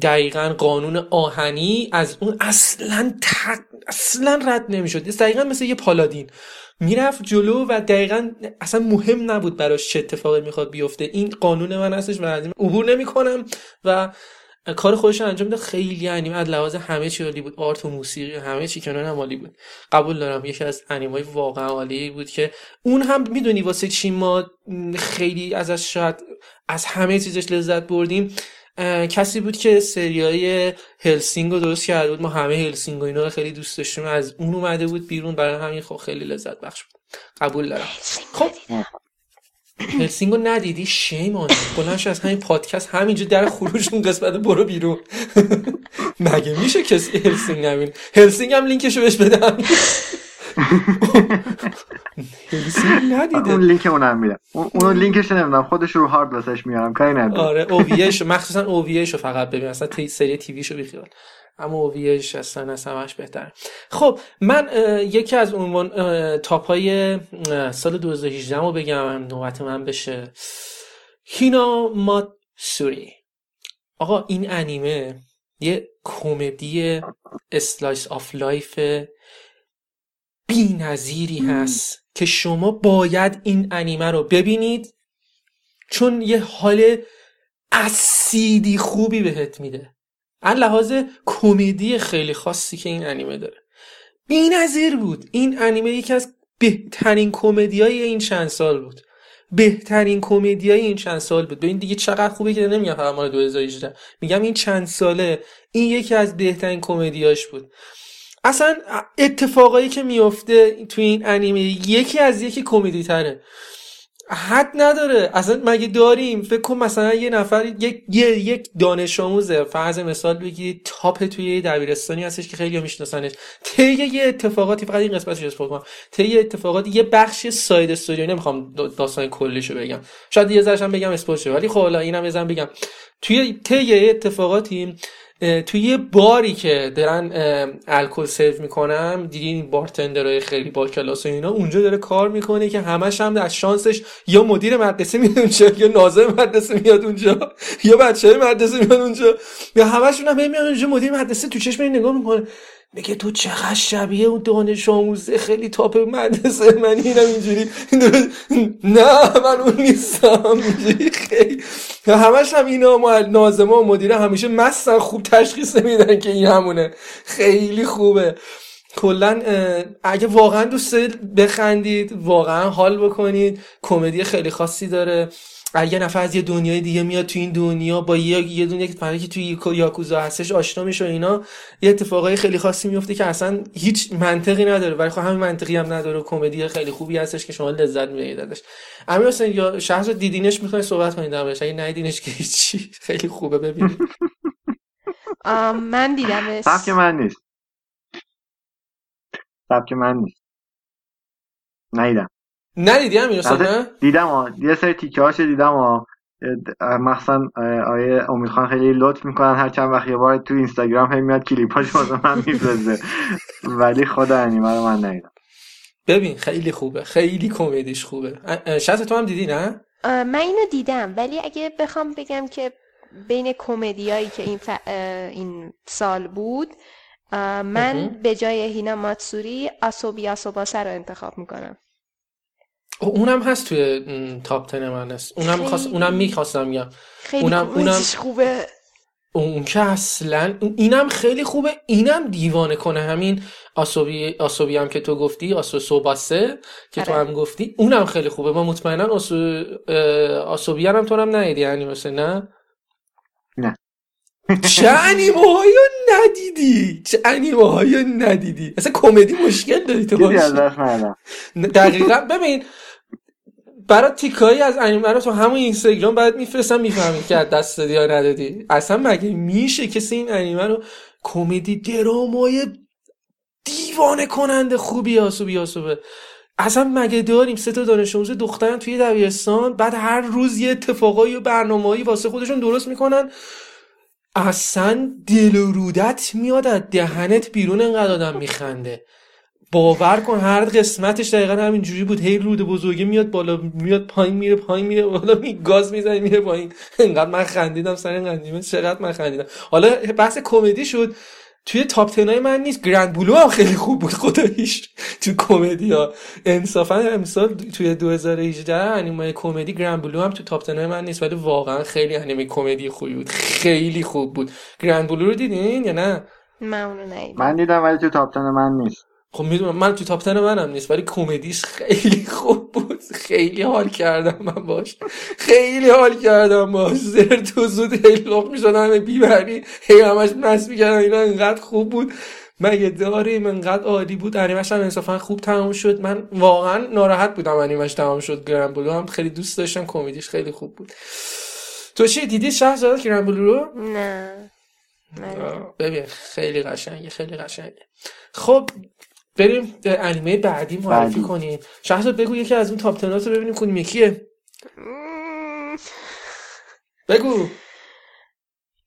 دقیقا قانون آهنی از اون اصلا تق... اصلا رد نمی‌شد. دقیقا مثل یه پالادین. می‌رفت جلو و دقیقا اصلا مهم نبود براش چه اتفاقی می‌خواد بیفته. این قانون من هستش و از این عبور نمی‌کنم و کار خودش رو انجام میده. خیلی انیمه از لحاظ همه چی عالی بود. آرت و موسیقی همه چی کنار هم عالی بود. قبول دارم یکی از انیمای واقعا عالی بود که اون هم می‌دونی واسه چی ما خیلی ازش شاید از همه چیزش لذت بردیم. کسی بود که سریای هلسینگ رو درست کرده بود. ما همه هلسینگ و اینا رو خیلی دوست داشتیم. از اون اومده بود بیرون. برای همین خب خیلی لذت بخش بود. قبول دارم. خب. Hellsing رو ندیدی؟ shame on. بلنش از همین پادکست همینجا در خروج اون قسمت برو بیرون. مگه میشه کسی Hellsing نبینه Hellsing هم لینکشو بهش بدم. ندیده اون لینک اونم میدم اون لینکش نمیدم خودش رو هارد واسش میارم کاری نداره آره OVA ش مخصوصا OVA ش رو فقط ببین اصلا تی سری TV شو بیخیال اما OVA ش اصلا از همش بهتر خب من یکی از عنوان top های سال 2018 رو بگم نوبت من بشه هینا ماتسوری آقا این انیمه یه کمدی slice of life بی نظیری هست که شما باید این انیمه رو ببینید چون یه حال اسیدی خوبی بهت میده. از لحاظ کمدی خیلی خاصی که این انیمه داره. بی نظیر بود. این انیمه یکی از بهترین کمدی های این چند سال بود. بهترین کمدی های این چند سال بود. ببین دیگه چقدر خوبه که نمیگم فقط مال 2018 میگم این چند ساله این یکی از بهترین کمدیاش بود. اصلا اتفاقایی که میفته تو این انیمه یکی از یکی کمدی تره حد نداره. اصلا مگه داریم؟ فکر کن مثلا یه نفر یک یه یک دانش آموزه. فرض مثال بگی تاپ توی یه دبیرستانی هستش که خیلی میشناسنش. طی یه اتفاقاتی فقط این قسمتش اسپول کنم. طی یه اتفاقاتی یه بخش ساید استوری. نمی‌خوام داستان کلیشو بگم. شاید یه ذرهش هم بگم اسپول شه. ولی خب حالا اینم بزن بگم. توی طی یه اتفاقاتی توی یه باری که دارن الکل سرو می‌کنن دیدی این بارتندرهای خیلی با کلاس و اینا اونجا داره کار می‌کنه که همش هم از شانسش یا مدیر مدرسه میاد اونجا یا ناظر مدرسه میاد اونجا یا بچه های مدرسه میاد اونجا یا همشون هم میاد اونجا مدیر مدرسه تو چشم نگاه می‌کنه. میگه تو چقدر شبیه اون دانش آموزه؟ خیلی تاپ مدرسه. من اینم اینجوری. نه من اون نیستم. خیلی. همش هم اینا ما نازما و مدیره همیشه مستن. خوب تشخیص نمیدن که این همونه. خیلی خوبه. کلا اگه واقعا دوست دارید بخندید واقعا حال بکنید. کمدی خیلی خاصی داره. اگه نفر از یه دنیای دیگه میاد تو این دنیا با یه یه دنیا که فردی که توی یاکو- یاکوزا هستش آشنا میشه و اینا. یه اتفاقای خیلی خاصی میفته که اصلا هیچ منطقی نداره. ولی خب همین منطقی هم نداره و کمدی خیلی خوبی هستش که شما لذت می‌برید ازش. امیر حسین یا شهر رو دیدینش می‌خواین صحبت کنید دربارش اگه ندیدینش که هیچی. خیلی خوبه ببینید من دیدمش سبک من نیست. سبک من نیست. نیدم ندیدی نه البته دیدم ها. یه سری تیکه هاش دیدم ها. مخصوصا آیه امید خان خیلی لطف می‌کنن. هر چند وقت یه بار تو اینستاگرام هی میاد کلیپاش واسه من میفرسته. ولی خود انیمه رو من ندیدم. ببین خیلی خوبه. خیلی کمدیش خوبه. شاید تو هم دیدی نه؟ من اینو دیدم. ولی اگه بخوام بگم که بین کمدیایی که این, ف... این سال بود من. به جای هینا ماتسوری آسوبی آسوباسه رو انتخاب می‌کنم. اونم هست توی تاپ 10 من هست. اونم خواست اونم می‌خواستم میگم اونم- کمدیش خوبه. اون که اصلا اینم خیلی خوبه. اینم دیوانه کنه. همین آسوبی آسوبی هم که تو گفتی آسو سوباسه که تو آره. هم گفتی اونم خیلی خوبه. ما مطمئنا آسو آسوبی هم تو هم ندیدی نه؟ نه. چه انیمه هایی ندیدی؟ چه انیمه هایی ندیدی؟ اصلا کمدی مشکل داری تو چیزی از باش دست ندادم دقیقا ببین برای تیکایی از انیمه رو تو همون اینستاگرام باید میفرستم می‌فهمی که دست دادی یا ندادی. اصلا مگه میشه کسی این انیمه رو کمدی درامای دیوانه کننده خوبی آسوبی آسوبه؟ اصلا مگه داریم؟ سه تا دانش آموز دخترن توی دبیرستان بعد هر روز یه اتفاقایی و برنامه‌ای واسه خودشون درست می‌کنن. اصلا دل و رودت میاد از دهنت بیرون انقدر آدم میخنده. باور کن هر قسمتش دقیقا همینجوری بود. هی رود بزرگی میاد بالا میاد پایین میره پایین میره بالا می گاز می‌زنه میره پایین. انقدر من خندیدم سر این قدیمه چقدر من خندیدم. حالا بحث کمدی شد. توی تاپ تنای من نیست. گرند بلو هم خیلی خوب بود. خداییش. تو کمدی ها. انصافا امسال توی 2018 انیمه کمدی گرند بلو هم تو تاپ تنای من نیست. ولی واقعا خیلی انیمه کمدی خوبی بود. خیلی خوب بود. گرند بلو رو دیدین یا نه؟ من اونو ندیدم. من دیدم ولی تو تاپ تن من نیست. خب می‌دونم من تو تاپ تن منم نیست ولی کمدیش خیلی خوب بود. خیلی حال کردم من باش. خیلی حال کردم باش. زر تو زود هی لغ می‌شدن همه بیبری هی همش مست می‌کردن اینا انقدر خوب بود. مگه داریم انقدر عالی بود. انیمش هم انصافا خوب تمام شد. من واقعا ناراحت بودم انیمش تمام شد گرم بلو هم خیلی دوست داشتم. کمدیش خیلی خوب بود. تو چی دیدی شهر زادت گرم بلو رو؟ نه. ببین خیلی قشنگه خیلی قشنگه. خب بریم انیمه بعدی معرفی بعدی. کنیم. شهرزاد بگو یکی از اون تاپ تنات رو ببینیم کدوم یکیه. بگو.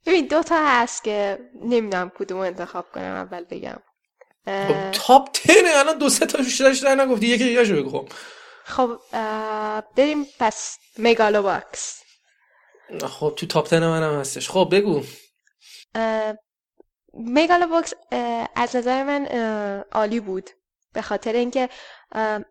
ببین دو تا هست که نمی‌دونم کدوم انتخاب کنم اول بگم. اه، خب تاپ تنه الان دو سه تا بیشترش در نگفتی یکی دیگه بگو خب. خب بریم پس Megalo Box خب تو top ten منم هستش. خب بگو. اه، از نظر من عالی بود. به خاطر اینکه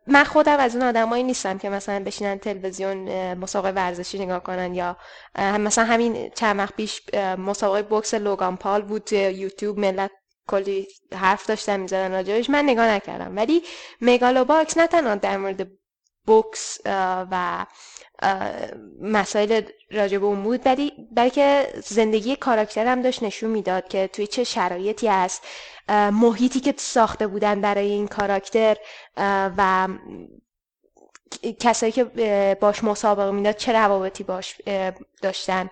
من خودم از اون آدمایی نیستم که مثلا بشینن تلویزیون مسابقه ورزشی نگاه کنن یا مثلا همین چند وقت پیش مسابقه بوکس لوگان پال بود یوتیوب ملت کلی حرف داشتن می‌زدن راجبش من نگاه نکردم. ولی Megalo Box نه تنها در مورد بوکس و مسائل راجع به اون بود. بلکه زندگی کاراکتر هم داشت نشون می‌داد که توی چه شرایطی اه، محیطی که ساخته بودن برای این کاراکتر و کسایی که باش مسابقه می‌داد چه روابطی باش داشتن.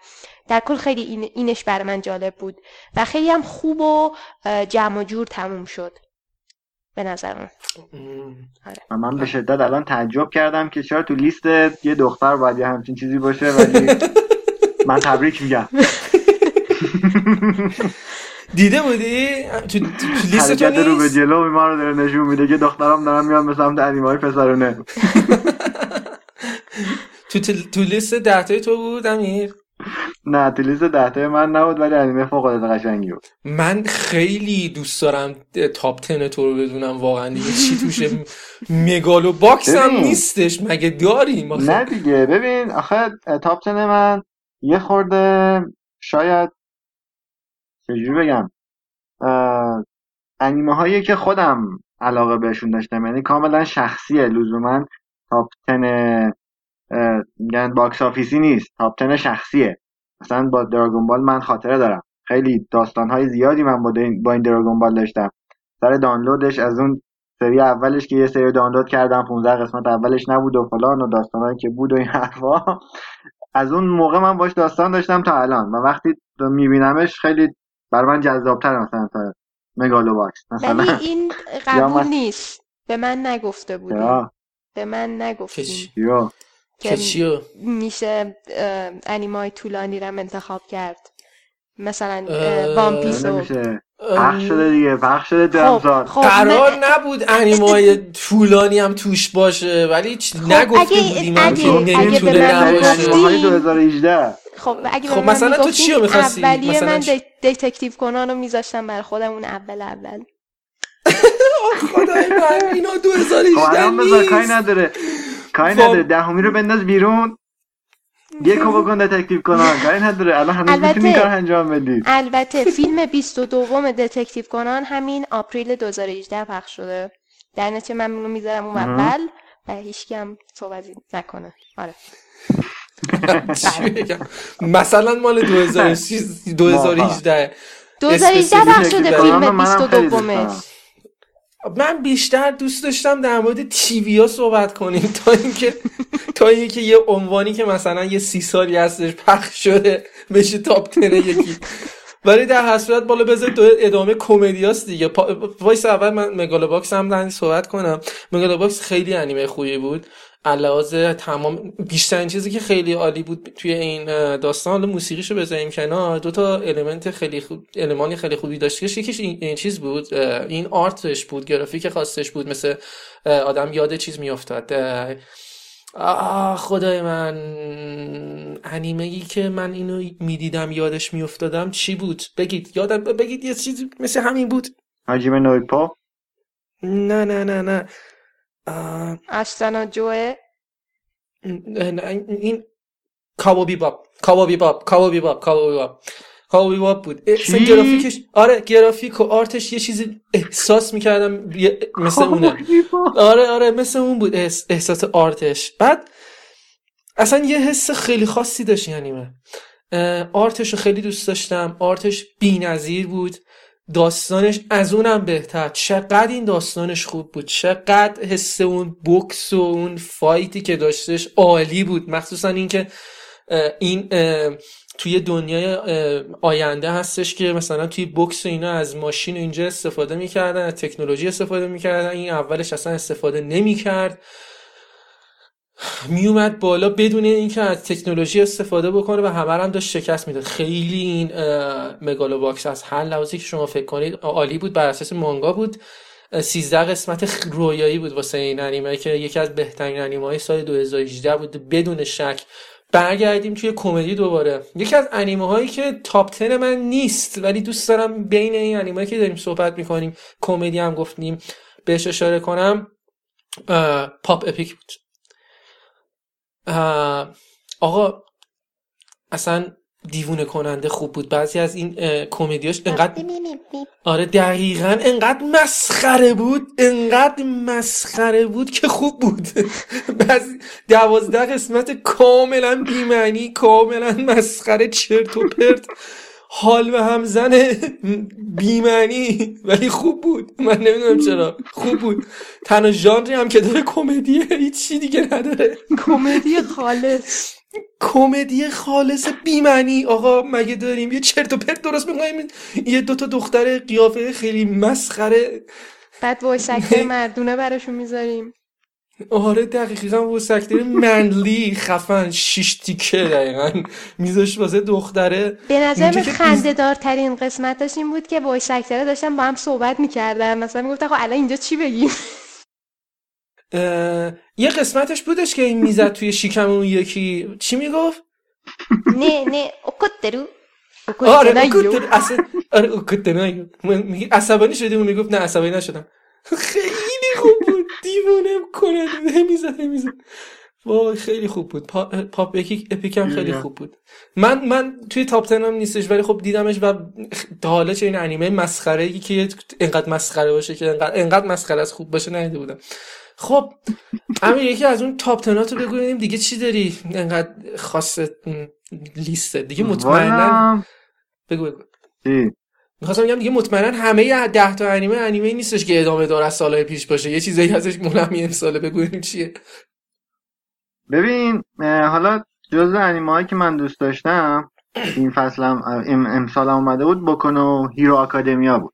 در کل خیلی این اینش برای من جالب بود. و خیلی هم خوب و جمع جور تموم شد. به نظرم. و من به شدت الان تعجب کردم که چرا تو لیست یه دختر باید یه همچین چیزی باشه ولی من تبریک میگم. دیده بودی؟ تو, لیست تو حرکت رو به نیست؟ جلو ما رو داره نشون میده که دخترام دارن میان به سمت انیمه های پسرونه. تو, تو, تو لیست دهتای تو بود امیر؟ نه تو لیست دهتای من نبود ولی انیمه فوق العاده قشنگی بود من خیلی دوست دارم top ten تو رو بدونم واقعا دیگه چی توشه Megalo Box هم. نیستش مگه داریم آخه؟ نه دیگه ببین آخه top ten من یه خورده شاید چجوری بگم انیمه هایی که خودم علاقه بهشون داشتم یعنی کاملا شخصیه لزوما top ten اه، میگن box office ی نیست top ten شخصیه. مثلا با Dragon Ball من خاطره دارم. خیلی داستان های زیادی من با, این- با این Dragon Ball داشتم. سر دانلودش از اون سری اولش که یه سری دانلود کردم 15 قسمت اولش نبود و فلان و داستانهایی که بود و این حرفا از اون موقع من باش داستان داشتم تا الان و وقتی میبینمش خیلی بر من جذابتر مثلا تا Megalo Box مثلا ولی این قبول نیست. به من نگفته بودی. به من یا. که چیو میشه انیمای طولانی رم انتخاب کرد. مثلا وان پیس پخش شده دیگه پخش شده خب خب قرار من- نبود انیمای طولانی هم توش باشه ولی چ- نگفته خب، اگه- بودیم اگه- اگه نمی‌تونه به من در نباشه. گفتی- انیمه های 2018 خب اگه خب مثلا تو می‌گفتین چیو می‌خواستی؟ اولیه مثلا من چی؟ دیتکتیو کنان رو میذاشتم برای خودم اون اول. اول خدای من اینا خب 2018 الان بذار کاری نیست. نداره. کاری. نداره دهمی رو بنداز بیرون یکو بکن دتکتیو کنان کاری نداره الان هنوز. می‌تونی کار انجام بدی البته فیلم 22 دتکتیو کنان همین آپریل 2018 پخش شده در نتیجه من می‌ذارم اون اول و هیچکی هم صحبت نکنه آره مثلا مال 2006 2018 2018 اسپسیفیک پخش شده. فیلم منم خیلی 22 دوست مش. من بیشتر دوست داشتم در مورد تیوی ها صحبت کنیم. تا اینکه تا اینکه یه عنوانی که مثلا یه سی سالی هستش پخش شده بشه تاپ تنه یکی. ولی در صورت بالا بذار تو ادامه کمدیاست دیگه. وایس اول من مگالو باکس هم صحبت کنم. مگالو باکس خیلی انیمه خوبی بود. علاوه تمام بیشترین چیزی که خیلی عالی بود توی این داستان حالا موسیقیشو بذاریم کنار دو تا المنت خیلی خوب المانی خیلی خوبی داشت که یکیش این, چیز بود این آرتش بود گرافیک خاصش بود مثل آدم یاد چیز میافتاد. آه خدای من انیمه ای که من اینو می‌دیدم یادش میافتادم چی بود؟ بگید یادم بگید یه چیزی مثل همین بود. حاجیم نویپا نه نه نه نه. اشتنا جوه. نه، نه، این کاوابی باب کاوابی باب کاوابی باب کاوابی باب کاوابی باب بود. اصلا چی؟ گرافیکش آره گرافیک و آرتش یه چیزی احساس می‌کردم مثل اونه. آره آره مثل اون بود احس- احساس آرتش. بعد اصلا یه حس خیلی خاصی داشت این انیمه. اه، آرتش رو خیلی دوست داشتم. آرتش بی‌نظیر بود. داستانش از اونم بهتر. چقدر این داستانش خوب بود. چقدر حس اون بوکس و اون فایتی که داشتش عالی بود. مخصوصا اینکه این توی دنیای آینده هستش که مثلا توی box و اینا از ماشین اینجا استفاده می‌کردن از تکنولوژی استفاده می‌کردن. این اولش اصلا استفاده نمی‌کرد. میومد بالا بدون اینکه از تکنولوژی استفاده بکنه و همه هم داشت شکست می‌داد. خیلی این Megalo Box از هر لحاظی که شما فکر کنید عالی بود بر اساس مانگا بود. اه، 13 قسمت رویایی بود واسه این انیمه که یکی از بهترین انیمه های سال 2018 بود بدون شک. برگردیم توی کمدی دوباره. یکی از انیمه هایی که تاپ 10 من نیست ولی دوست دارم بین این انیمه که داریم صحبت می‌کنیم کمدی هم گفتیم بهش اشاره کنم پاپ اپیک بود. آقا اصلا دیوونه کننده خوب بود. بعضی از این کمدیاش انقدر آره دقیقا انقدر مسخره بود انقدر مسخره بود که خوب بود. بعضی دوازده قسمت کاملا بیمعنی کاملا مسخره چرت و پرت. حال به هم زن بیمعنی ولی خوب بود. من نمی‌دونم چرا. خوب بود. تنها ژانری هم که داره کمدیه هیچی دیگه نداره. کمدی خالص. کمدی خالص بیمعنی. آقا مگه داریم؟ یه چرت و پرت درست می‌کنیم یه دوتا دختر قیافه خیلی مسخره. بعد voice actor مردونه براشون می‌ذاریم. آره دقیقا voice actor manly خفن شیش تیکه دقیقا میذاش واسه دختره. به نظر دارترین قسمتش این بود که voice actor ه داشتن با هم صحبت می‌کردن. مثلا می‌گفت آقا الان اینجا چی بگیم؟ یه قسمتش بودش که این می‌زد توی شکم اون یکی. چی می‌گفت؟ نه نه اوکوترو. آره اوکوترو اوکوتر اصلا آره اوکوتر میگه عصبانی شدی؟ اون می‌گفت نه عصبانی نشدم. خیلی خوب بود. دیوونه کنه می‌زد می‌زد. وای خیلی خوب بود. پا... پاپ اپیک اپیکم خیلی خوب بود. من من توی تاپ 10 هم نیستش ولی خب دیدمش و تا حالا چه این انیمه مسخره ای که انقدر مسخره باشه که انقدر انقدر مسخره از خوب باشه ندیده بودم. خب امیر یکی از اون تاپ تناتو بگو ببینیم دیگه چی داری؟ انقدر خاص لیسته دیگه مطمئنا بگو بگو؟ می‌خواستم بگم دیگه مطمئنا همه ده تا انیمه انیمه نیستش که ادامه دار از سالهای پیش باشه. یه چیزایی ازش مونم این ساله بگو ببینیم چیه. ببین حالا جز انیمه هایی که من دوست داشتم این فصلم ام امسال هم اومده بود Boku no Hero Academia بود.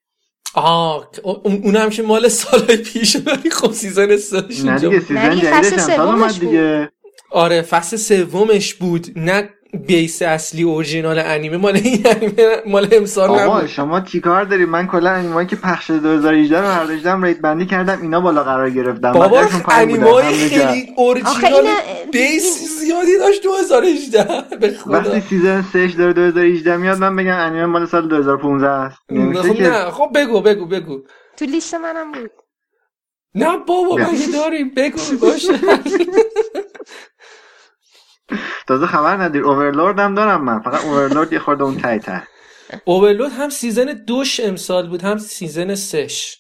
آه اون اونم که مال سالهای پیشه ولی خب season سهش نه دیگه. season جدیدش امسال اومد سومش بود. دیگه آره فصل سومش بود. نه base اصلی اورجینال انیمه مال این انیمه مال امسال آقا شما چیکار داری؟ من کلا انیمایی که پخش شده 2018 رو برداشتم rate بندی کردم اینا بالا قرار گرفتم. بابا همینجا. خیلی original base زیادی داشت 2018 به خدا. وقتی season 3 داره 2018 میاد من بگم انیمه مال سال 2015 است. نمیشه خب که نه خب بگو بگو بگو. تو لیست منم بود. نه بابا. مگه داریم. بگو باشه. تازه خبر نداری Overlord هم دارم من. فقط Overlord یه خورده اون تای تر Overlord هم season دوش امسال بود هم season سش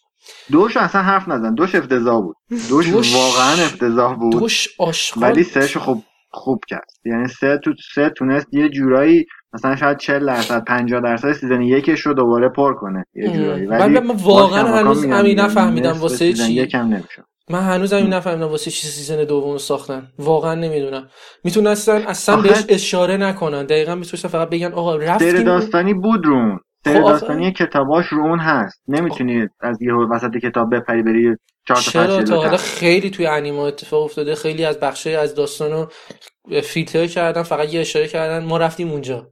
دوش اصلا حرف نزن. دوش افتضاح بود. دوش, دوش- واقعا افتضاح بود. دوش آشغال ولی سهش خوب خوب کرد. یعنی سه تو سه تونست یه جورایی مثلا شاید 40 درصد 50 درصد season یکش رو دوباره پر کنه. یه جورایی. ولی من واقعا هنوز همین نفهمیدم واسه چی. یکم نمیشه من هنوز همین نفهمیدم واسه چی سیزن دوم رو ساختن. واقعا نمی‌دونم. می‌تونستن اصلا بهش اشاره نکنن. دقیقا می‌تونستن فقط بگن آقا رفتیم داستانی بود خب آخه- داستانی کتاباش رو اون هست. نمی‌تونی از یه وسط کتاب بپری بری چهار تا چرا؟ تا حالا. خیلی توی انیما اتفاق افتاده. خیلی از بخشای از داستان رو فیلتر کردن فقط یه اشاره کردن ما رفتیم اونجا.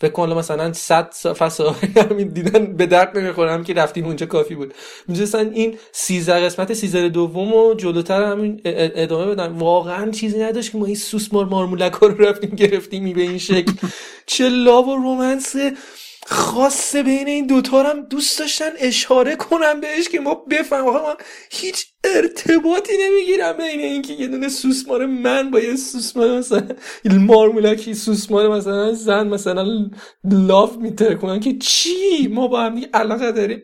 فکر کن حالا مثلا 100 فصل همین دیدن به درد نمی‌خورم که رفتیم اونجا کافی بود. می‌دونستن این 13 قسمت season دوم و جلوتر همین ادامه بدن واقعا چیزی نداشت که ما این سوسمار مارمولک ها رو رفتیم گرفتیم به این شکل. چه love و romance خاصه بین این دوتا هم دوست داشتن اشاره کنم بهش که ما بفهم آقا من هیچ ارتباطی نمی‌گیرم بین اینکه یه دونه سوسمار من با یه سوسمار مثلا مارمولکی سوسمار مثلا زن مثلا love میترکنن که چی؟ ما با هم علاقه داریم.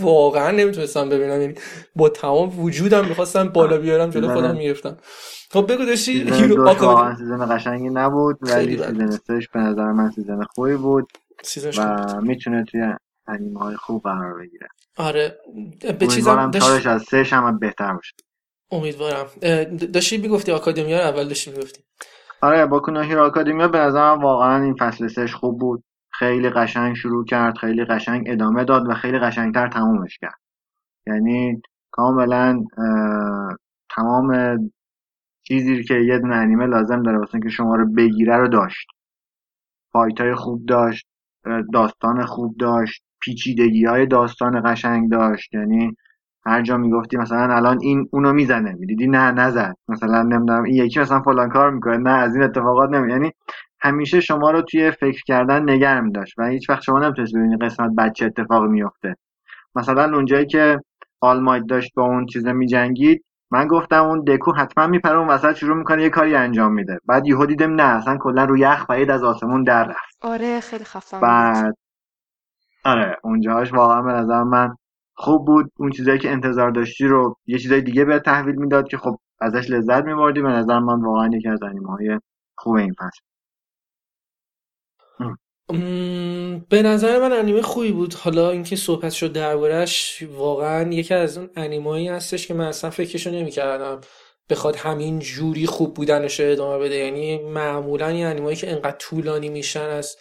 واقعا نمی‌تونستم ببینم. یعنی با تمام وجودم می‌خواستم بالا بیارم جلو خودم می‌گرفتم خب بگو داشتی؟ Hero Academia season قشنگی نبود ولی season. سهش به نظر من season خوبی بود season ش خوب بود. و می‌تونه توی انیمه های خوب قرار بگیره. آره به چیزم امیدوارم داشت از سهش هم بهتر باشه. امیدوارم. داشتی می‌گفتی Academia رو؟ اول داشتی می‌گفتی. آره با Hero Academia به نظرم واقعا این فصل سهش خوب بود. خیلی قشنگ شروع کرد خیلی قشنگ ادامه داد و خیلی قشنگتر تمومش کرد. یعنی کاملا تمام چیزی که یه دونه انیمه لازم داره واسه اینکه شما رو بگیره رو داشت. fight های خوب داشت داستان خوب داشت پیچیدگی های داستان قشنگ داشت. یعنی هر جا می‌گفتی مثلا الان این اونو می‌زنه می‌دیدی نه نزد. مثلا نمی‌دونم این یکی مثلا فلان کار می‌کنه نه از این اتفاقات نمی. یعنی همیشه شما رو توی فکر کردن نگه می‌داشت و هیچ وقت شما نمی‌تونست ببینی قسمت بعد چه اتفاقی میفته مثلا اونجایی که آلمایت داشت با اون چیزه میجنگید من گفتم اون دکو حتما میپره اون وسط شروع می‌کنه یه کاری انجام میده. بعد یهو دیدم نه اصلا کلا رو یخ پرید از آسمون در رفت. آره خیلی خفن بعد آره اونجاش واقعا به نظر من خوب بود. اون چیزایی که انتظار داشتی رو یه چیزای دیگه به تحویل می‌داد که خب ازش لذت میبردی. به نظر من واقعا یکی از انیمه های خوب این فصل. به نظر من انیمه خوبی بود. حالا اینکه صحبت شد دربارش واقعا یکی از اون انیمهایی هستش که من اصلا فکرشو نمی‌کردم بخواد همین جوری خوب بودنش ادامه بده. یعنی معمولا این انیمهایی که انقدر طولانی میشن از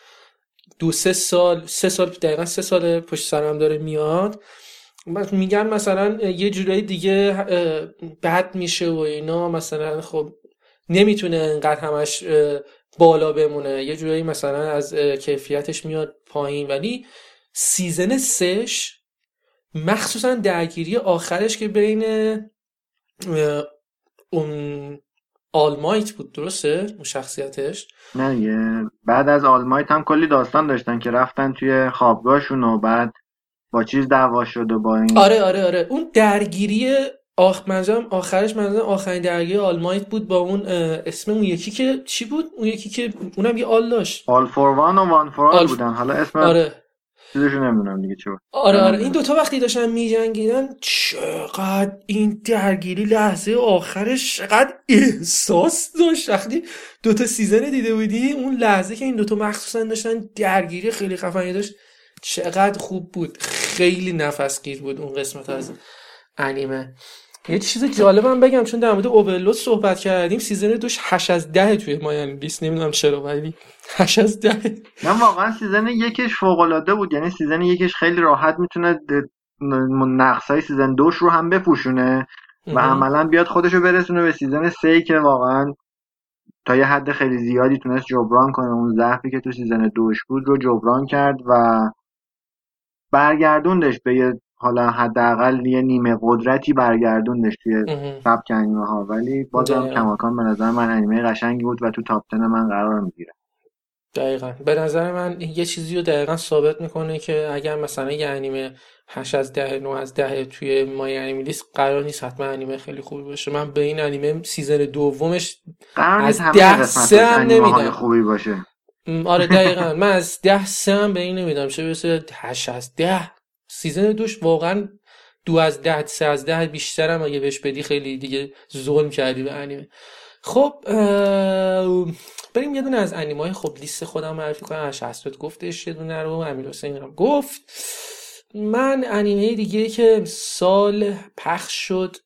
دو سه سال سه سال دقیقا سه سال پشت سرم داره میاد. میگن مثلا یه جورایی دیگه بد میشه و اینا. مثلا خب نمی‌تونه انقدر همش بالا بمونه. یه جورایی مثلا از کیفیتش میاد پایین. ولی season سش مخصوصا درگیری آخرش که بین اون All Might بود درسته؟ اون شخصیتش؟ نه بعد از All Might هم کلی داستان داشتن که رفتن توی خوابگاهشون و بعد با چیز دعوا شد و با این آره آره آره. اون درگیری آخ منظورم آخرش منظورم آخرین درگیری All Might بود با اون اسم اون یکی که چی بود؟ اون یکی که اونم یه all داشت. All for One و One for All بودن. حالا اسم آره. چیزشو نمی‌دونم دیگه چی بود. آره آره. این. دوتا وقتی داشتن میجنگیدن چقدر این درگیری لحظه آخرش چقدر احساس داشت. وقتی دوتا season دیده بودی اون لحظه که این دوتا مخصوصا داشتن درگیری خیلی خفنی داشت چقدر خوب بود. خیلی نفسگیر بود اون قسمت از انیمه. یه چیز جالبم بگم چون در مورد Overlord صحبت کردیم season دوش 8 از 10 توی MyAnimeList نمی‌دونم چرا ولی 8 از 10 من واقعا season یکش فوق العاده بود یعنی season یکش خیلی راحت می‌تونه نقص های season دوش رو هم بپوشونه و عملا بیاد خودشو برسونه به season سه که واقعا تا یه حد خیلی زیادی تونست جبران کنه. اون ضعفی که تو season دوش بود رو جبران کرد و برگردوندش به یه حالا حداقل یه نیمه قدرتی برگردوندش توی سبک انیمه ها ولی بازم. کماکان به نظر من انیمه قشنگی بود و تو top 10 من قرار می‌گیره. دقیقا. به نظر من یه چیزی رو دقیقا ثابت می‌کنه که اگر مثلا یه انیمه 8 از 10 9 از 10 توی MyAnimeList قرار نیست حتما انیمه خیلی خوبی باشه. من به این انیمه season دومش قرار از ده سه هم نمیدم. خوبی باشه. آره دقیقا. من از 10 سه هم به این نمیدم چه برسه 8 از 10 سیزن دوش واقعا دو از ده سه از ده بیشتر هم اگه بهش بدی خیلی دیگه ظلم کردی به انیمه. خب بریم یه دونه از انیمه های خب لیست خودم معرفی کنم. اش حسرت گفتش یه دونه رو امیر حسین هم گفت. من انیمه دیگه که سال پخش شد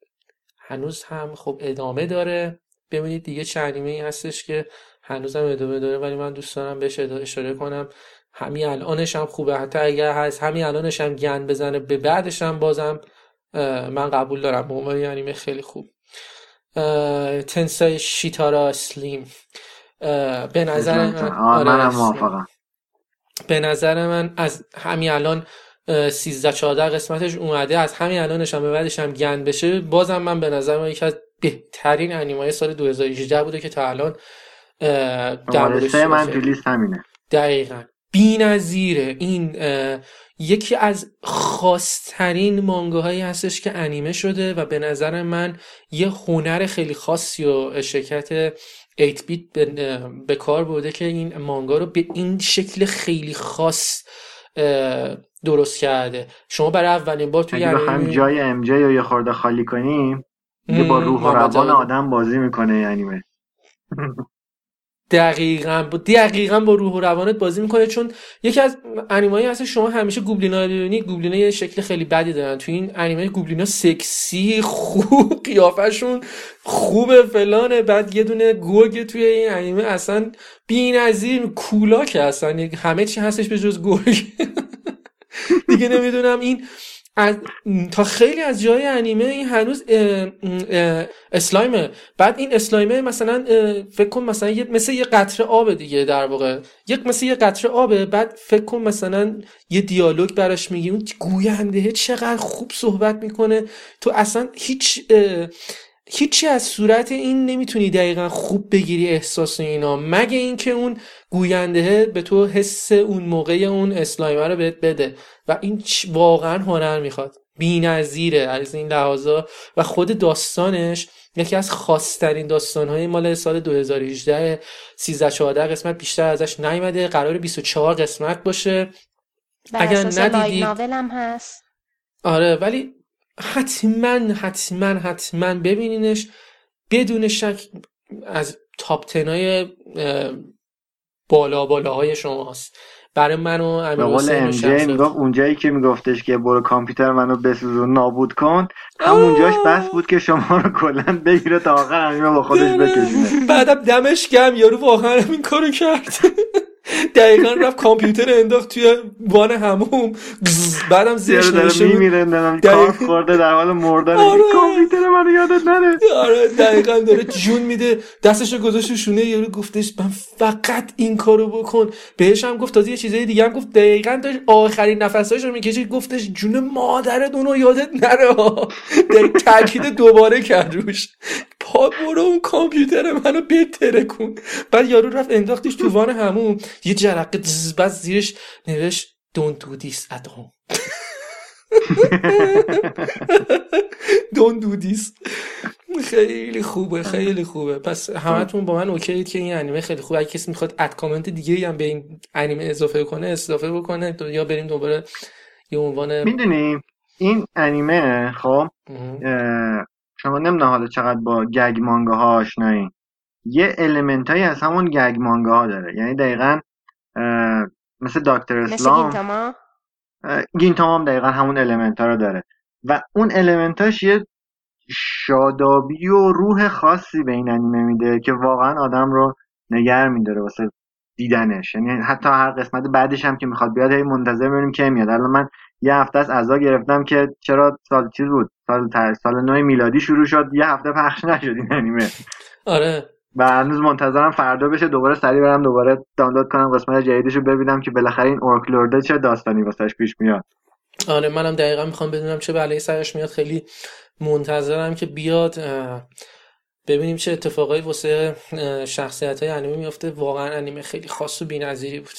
هنوز هم خب ادامه داره. ببینید دیگه چه انیمه ای هستش که هنوز هم ادامه داره ولی من دوست دارم بهش اشاره کنم. همین الانش هم خوبه. حتی اگر هست همین الانش هم گند بزنه به بعدش هم بازم من قبول دارم. به عنوان انیمه خیلی خوب. تنسای شیتارا سلیم. به نظر من آره، به نظر من از همین الان اه، 13 14 قسمتش اومده. از همین الانش هم به بعدش هم گند بشه. بازم من به نظر من یکی از بهترین انیمای سال 2018 بوده که تا الان در من صحبت تو لیست همینه. دقیقا. بی‌نظیره. این اه، یکی از خاصترین مانگاهایی هستش که انیمه شده و به نظر من یه هنر خیلی خاصی و شرکت 8 بیت به, به کار برده که این مانگا رو به این شکل خیلی خاص درست کرده. شما برای اولین بار توی اگه بخوایم انیمه جای ام جی رو یه خورده خالی کنیم دیگه با روح و روان. آدم بازی می‌کنه این انیمه. دقیقا با دقیقا با روح و روانت بازی می‌کنه چون یکی از انیمایی هست شما همیشه گوبلینا رو ببینید گوبلینا یه شکل خیلی بدی دارن. تو این انیمه گوبلینا سکسی خوب قیافشون خوبه فلانه. بعد یه دونه گرگ توی این انیمه اصلا بی‌نظیر کولاکه اصلا همه چی هستش به جز گرگ دیگه نمی‌دونم این از تا خیلی از جای انیمه این هنوز اه، اه، اسلایمه. بعد این اسلایمه مثلا فکر کن مثلا یه مثل یه قطره آب دیگه در واقع. یک مثل یه قطره آبه بعد فکر کن مثلا یه دیالوگ براش میگی اون گوینده چقدر خوب صحبت می‌کنه. تو اصلا هیچ هیچی از صورت این نمی‌تونی دقیقا خوب بگیری احساس اینا مگه اینکه اون گوینده به تو حس اون موقع اون اسلایمر رو بهت بده. و این واقعا هنر می‌خواد. بی‌نظیره از این لحاظا. و خود داستانش یکی از خاصترین داستانهای مال سال 2018 13 14 قسمت بیشتر ازش نیومده. قرار 24 قسمت باشه. اگر ناول هم هست. آره ولی حتما حتما حتما ببینینش. بدون شک از تاپ تنای بالا بالاهای شماست. برای من و امیر و. می‌گفت اونجایی که میگفتش که برو کامپیوتر منو بسوزون نابود کن. همونجاش بس بود که شما رو کلا بگیره تا آخر انیمه با خودش بکشونه. بعدم دمش گم یارو واقعا این کارو کرد. دقیقا رفت کامپیوتر انداخت توی وان هموم. بعدم زیرش بود. میمیره دقیقاً. خورده در حال مردن. آره. کامپیوتر منو یادت نره. آره دقیقا داره جون میده. دستشو گذاشت شونه یارو گفتش من فقط این کارو بکن. بهش هم گفت تازه یه چیزای دیگه هم گفت. دقیقا داشت آخرین نفساش رو می‌کشید. گفتش جون مادرت اونو یادت نره. تاکید دوباره کرد روش. پا برو اون کامپیوتر منو بتره کن بعد یارو رفت انداختش تو وان همون یه جرقه بعد زیرش نوشت don't do this at home. Don't do this. خیلی خوبه خیلی خوبه. پس همتون با من OK اید که این انیمه خیلی خوبه. اگه کسی می‌خواد ad کامنت دیگه هم به این انیمه اضافه کنه اضافه بکنه یا بریم دوباره یه عنوان می‌دونی این انیمه خب شما نمی‌دونم حالا چقدر با gag manga ها آشنایی. یه element هایی از همون gag manga ها داره. یعنی دقیقا مثل داکتر مثل اسلام. گینتاما؟ اه، گینتاما هم دقیقا همون element ها رو داره. و اون المنت هاش یه شادابی و روح خاصی به این انیمه میده که واقعا آدم رو نگر میداره واسه دیدنش. یعنی حتی هر قسمت بعدش هم که می‌خواد بیاد هی منتظر ببینیم کی میاد. الان من یه هفته از عزا گرفتم که چرا سال چیز بود؟ سال سال نو میلادی شروع شد. یه هفته پخش نشد این انیمه. آره. و هنوز منتظرم فردا بشه. دوباره سریع برم دوباره دانلود کنم قسمت جدیدش رو ببینم که بالاخره این اورک لورده چه داستانی واسش پیش میاد. آره منم دقیقا می‌خوام بدونم چه بلایی سرش میاد. خیلی منتظرم که بیاد ببینیم چه اتفاقایی واسه شخصیت های انیمه میفته واقعا انیمه خیلی خاص و بی‌نظیری بود.